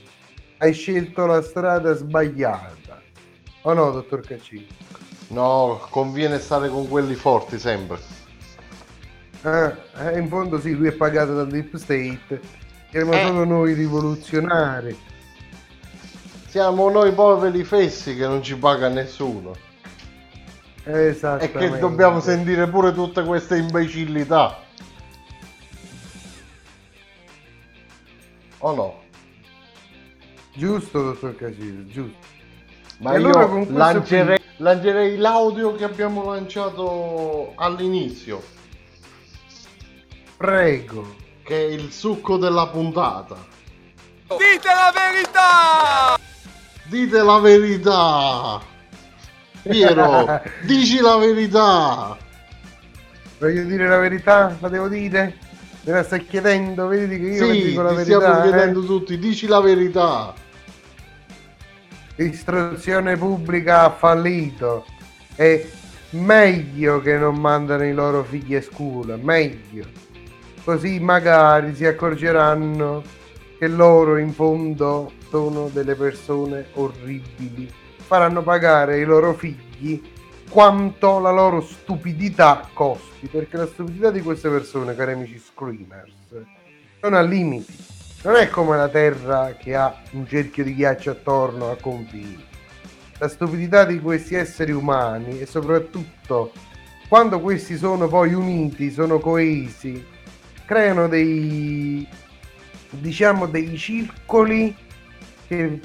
Hai scelto la strada sbagliata. O no, dottor Caccini? No, conviene stare con quelli forti sempre. Ah, eh, in fondo sì, lui è pagato dal Deep State. Siamo solo noi rivoluzionari. Siamo noi poveri fessi che non ci paga nessuno. E Esattamente. che dobbiamo sentire pure tutte queste imbecillità. O no? Giusto, dottor Caccini, giusto. Ma E io allora con questo lancerei, lancerei l'audio che abbiamo lanciato all'inizio. Prego. Che è il succo della puntata. Dite la verità! Dite la verità! Piero, dici la verità! Voglio dire la verità? La devo dire? Me la stai chiedendo? Vedi che io Sì, dico la ti verità. stiamo eh? chiedendo tutti, dici la verità! L'istruzione pubblica ha fallito. È meglio che non mandano i loro figli a scuola, meglio. Così magari si accorgeranno che loro in fondo sono delle persone orribili. Faranno pagare ai loro figli quanto la loro stupidità costi, perché la stupidità di queste persone, cari amici screamers, non ha limiti. Non è come la Terra che ha un cerchio di ghiaccio attorno a confini. La stupidità di questi esseri umani e soprattutto quando questi sono poi uniti, sono coesi, creano dei diciamo dei circoli che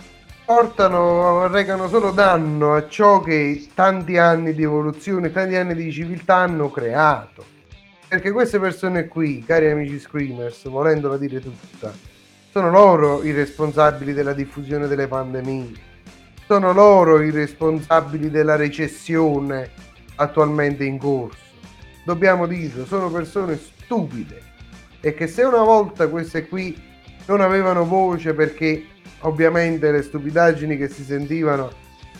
portano, recano solo danno a ciò che tanti anni di evoluzione, tanti anni di civiltà hanno creato. Perché queste persone qui, cari amici screamers, volendola dire tutta, sono loro i responsabili della diffusione delle pandemie, sono loro i responsabili della recessione attualmente in corso. Dobbiamo dirlo, sono persone stupide e che se una volta queste qui non avevano voce perché ovviamente le stupidaggini che si sentivano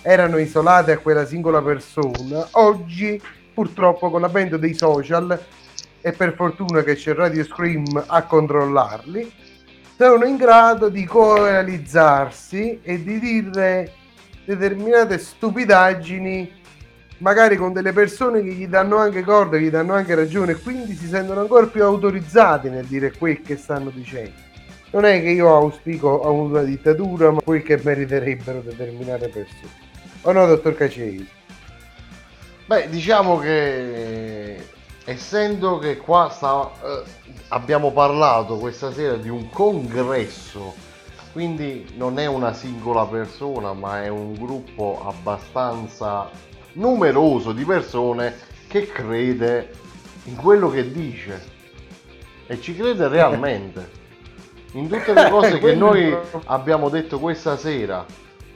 erano isolate a quella singola persona, oggi purtroppo con l'avvento dei social e per fortuna che c'è Radio Scream a controllarli, sono in grado di corealizzarsi e di dire determinate stupidaggini magari con delle persone che gli danno anche corda, gli danno anche ragione quindi si sentono ancora più autorizzati nel dire quel che stanno dicendo. Non è che io auspico una dittatura, ma quel che meriterebbero determinate persone. O no, dottor Cacei? Beh, diciamo che essendo che qua sta- eh, abbiamo parlato questa sera di un congresso, quindi non è una singola persona, ma è un gruppo abbastanza numeroso di persone che crede in quello che dice e ci crede realmente. In tutte le cose che noi abbiamo detto questa sera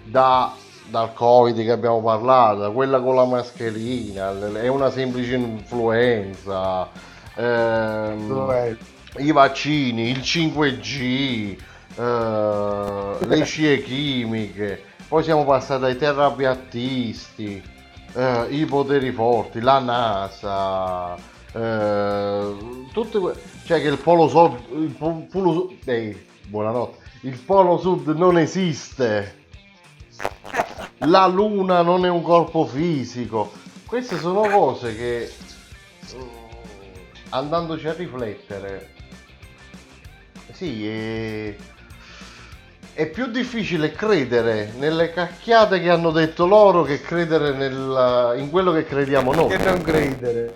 da- dal covid che abbiamo parlato quella con la mascherina è una semplice influenza ehm, i vaccini il 5G eh, le scie chimiche poi siamo passati ai terrapiattisti eh, i poteri forti la NASA eh, tutte que- cioè che il polo sud il po- polo Sud- ehi, buonanotte il polo sud non esiste. La luna non è un corpo fisico. Queste sono cose che andandoci a riflettere Sì, è... è più difficile credere nelle cacchiate che hanno detto loro che credere nel- in quello che crediamo noi. Che non credere.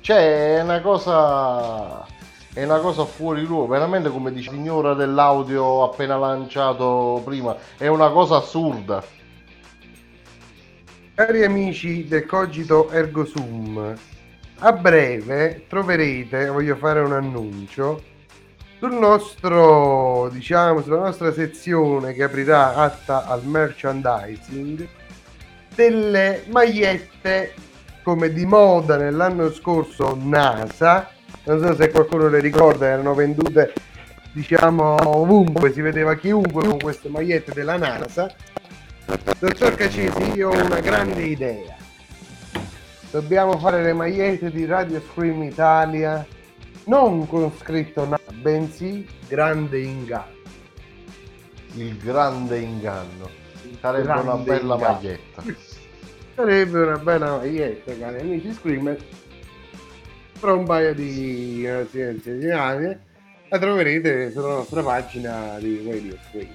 Cioè, è una cosa. È una cosa fuori luogo, veramente come dice la signora dell'audio appena lanciato prima, è una cosa assurda. Cari amici del Cogito Ergo Sum, a breve troverete, voglio fare un annuncio, sul nostro, diciamo, sulla nostra sezione che aprirà atta al merchandising, delle magliette come di moda nell'anno scorso NASA, non so se qualcuno le ricorda, erano vendute diciamo ovunque, si vedeva chiunque con queste magliette della NASA. Dottor Cacesi, io ho una grande idea. Dobbiamo fare le magliette di Radio Scream Italia non con scritto NASA, bensì grande inganno. Il grande inganno. Sarebbe una Grande bella inganno. maglietta. Sarebbe una bella maglietta, cari amici Screamer. Fra un paio di residenze generali la troverete sulla nostra pagina di Radio Scream.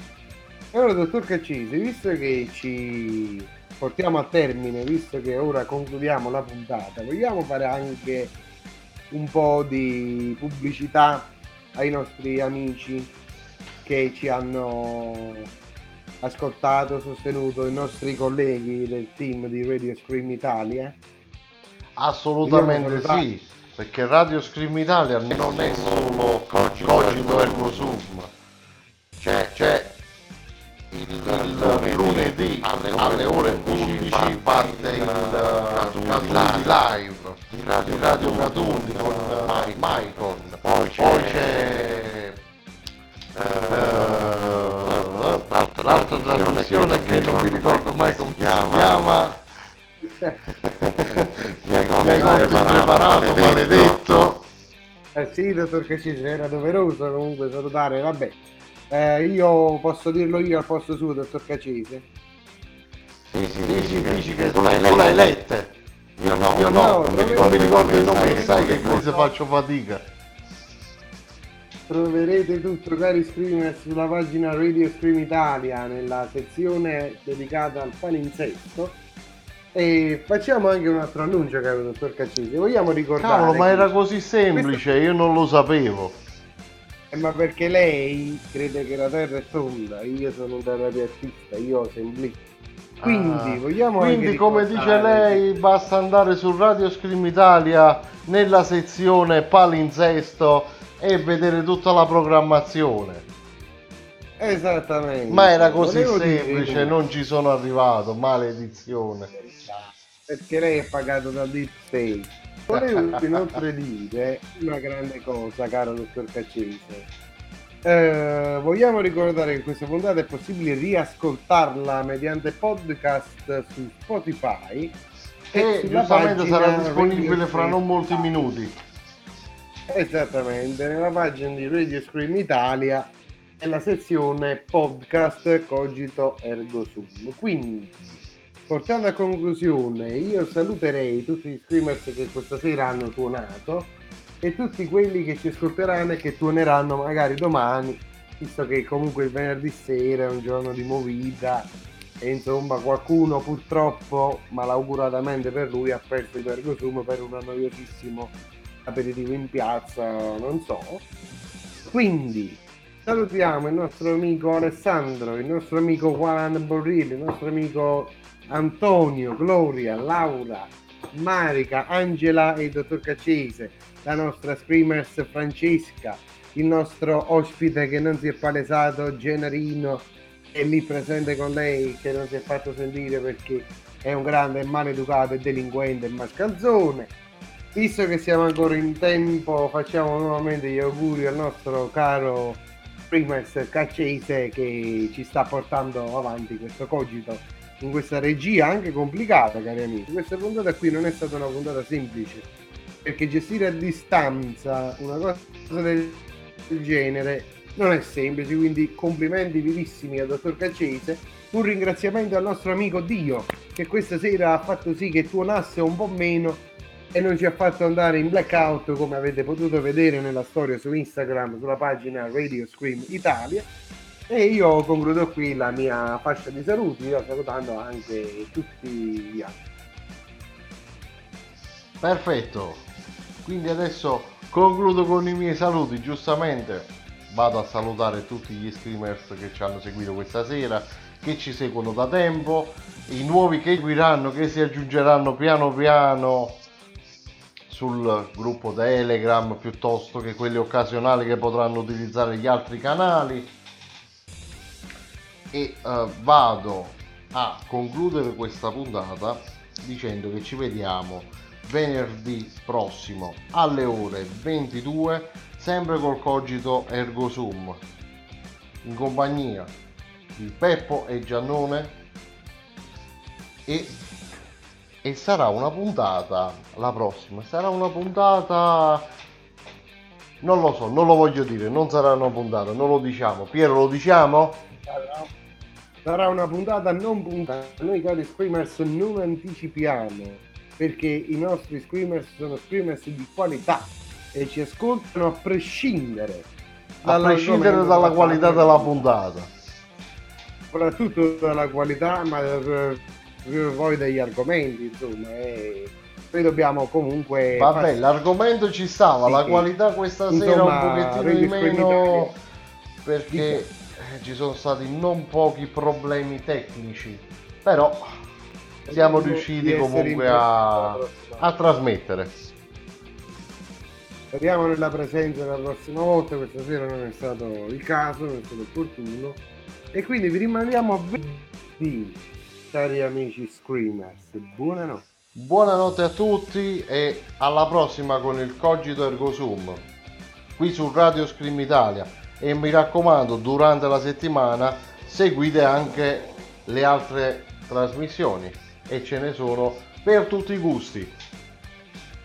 Allora, dottor Caccisi, visto che ci portiamo a termine, visto che ora concludiamo la puntata, vogliamo fare anche un po' di pubblicità ai nostri amici che ci hanno ascoltato, sostenuto, i nostri colleghi del team di Radio Scream Italia? Assolutamente sì, perché Radio Scream Italia non è solo Cogito Ergo Sum. C'è, c'è il lunedì alle ore 11 parte il Catuni Live di Radio, Radio Catuni con eh, Maicon. Poi c'è eh, l'altra trasmissione che non mi ricordo mai come si chiama. Mi hai preparato, maledetto. Eh sì, dottor Caccisi, era doveroso comunque salutare, vabbè. Eh, io posso dirlo io al posto suo, dottor Caccisi? Sì, sì, dici, dici che tu l'hai, tu l'hai lette. Io no, io no, non mi ricordo, mi ricordo il nome, sai che forse faccio fatica. Troverete tutto, cari screamer, sulla pagina Radio Scream Italia, nella sezione dedicata al palinsesto. E facciamo anche un altro annuncio, caro dottor Caccisi. Vogliamo ricordare... Cavolo, ma era così semplice, io non lo sapevo. Eh, ma perché lei crede che la Terra è tonda, io sono un terrapiattista, io ho semplice. Quindi Ah, vogliamo Quindi, come dice lei, basta andare su Radio Scream Italia nella sezione palinsesto e vedere tutta la programmazione. Esattamente. Ma era così Volevo semplice, non ci sono arrivato, maledizione. Perché lei è pagato da Deep State. Volevo inoltre dire una grande cosa, caro dottor Caccese. Eh, vogliamo ricordare che questa puntata è possibile riascoltarla mediante podcast su Spotify E sulla giustamente sarà disponibile fra non molti minuti. Esattamente, nella pagina di Radio Scream Italia nella sezione podcast Cogito Ergo Sum. Quindi, portando a conclusione, io saluterei tutti gli screamers che questa sera hanno tuonato e tutti quelli che ci ascolteranno e che tuoneranno magari domani, visto che comunque il venerdì sera è un giorno di movida e insomma qualcuno purtroppo, malauguratamente per lui, ha perso il Ergo Sum per un noiosissimo aperitivo in piazza, non so. Quindi salutiamo il nostro amico Alessandro, il nostro amico Juan Borrilli, il nostro amico Antonio, Gloria, Laura, Marica, Angela e il dottor Caccese, la nostra screamers Francesca, il nostro ospite che non si è palesato, Gennarino, è lì presente con lei, che non si è fatto sentire perché è un grande maleducato e delinquente e mascalzone. Visto che siamo ancora in tempo, facciamo nuovamente gli auguri al nostro caro Primes Caccese che ci sta portando avanti questo cogito in questa regia anche complicata, cari amici. Questa puntata qui non è stata una puntata semplice, perché gestire a distanza una cosa del genere non è semplice, quindi complimenti vivissimi al dottor Caccese. Un ringraziamento al nostro amico Dio, che questa sera ha fatto sì che tuonasse un po' meno e non ci ha fatto andare in blackout come avete potuto vedere nella storia su Instagram sulla pagina Radio Scream Italia e io concludo qui la mia fascia di saluti salutando anche tutti gli altri Perfetto. Quindi adesso concludo con i miei saluti. Giustamente vado a salutare tutti gli streamers che ci hanno seguito questa sera, che ci seguono da tempo, i nuovi che seguiranno, che si aggiungeranno piano piano sul gruppo Telegram piuttosto che quelli occasionali che potranno utilizzare gli altri canali e eh, vado a concludere questa puntata dicendo che ci vediamo venerdì prossimo alle ore 22 sempre col cogito ergo sum. In compagnia di Peppo e Giannone. E, e sarà una puntata la prossima sarà una puntata non lo so non lo voglio dire non sarà una puntata non lo diciamo. Piero lo diciamo sarà una puntata non puntata noi cari screamers non anticipiamo perché i nostri screamers sono screamers di qualità e ci ascoltano a prescindere. A prescindere dalla qualità della puntata. Soprattutto dalla qualità ma poi degli argomenti insomma e noi dobbiamo comunque vabbè far- l'argomento ci stava la Sì. qualità questa sera Insomma, un pochettino di meno perché eh, ci sono stati non pochi problemi tecnici però siamo riusciti comunque a, a trasmettere. Speriamo nella presenza la prossima volta questa sera non è stato il caso non è stato opportuno. E quindi vi rimandiamo a venerdì cari amici screamers. Buonanotte. Buonanotte a tutti e alla prossima con il Cogito Ergo Sum qui su Radio Scream Italia e mi raccomando durante la settimana seguite anche le altre trasmissioni e ce ne sono per tutti i gusti.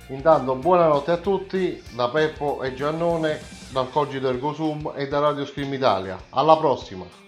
Intanto buonanotte a tutti da Peppo e Giannone dal Cogito Ergo Sum e da Radio Scream Italia. Alla prossima!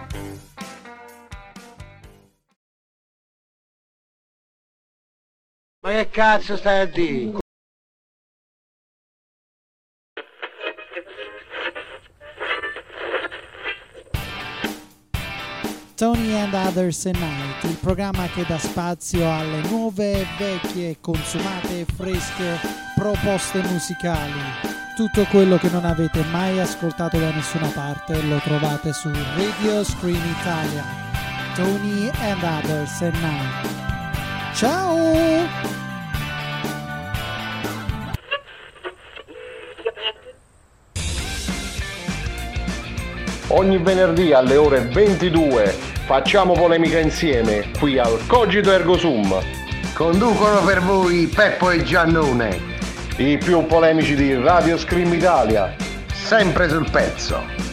Ma che cazzo stai a dire? Tony and Others at Night, il programma che dà spazio alle nuove, vecchie, consumate e fresche proposte musicali. Tutto quello che non avete mai ascoltato da nessuna parte lo trovate su Radio Screen Italia. Tony and Others at Night. Ciao! Ogni venerdì alle ore 22 facciamo polemica insieme qui al Cogito Ergo Sum. Conducono per voi Peppo e Giannone, i più polemici di Radio Scream Italia. sempre sul pezzo.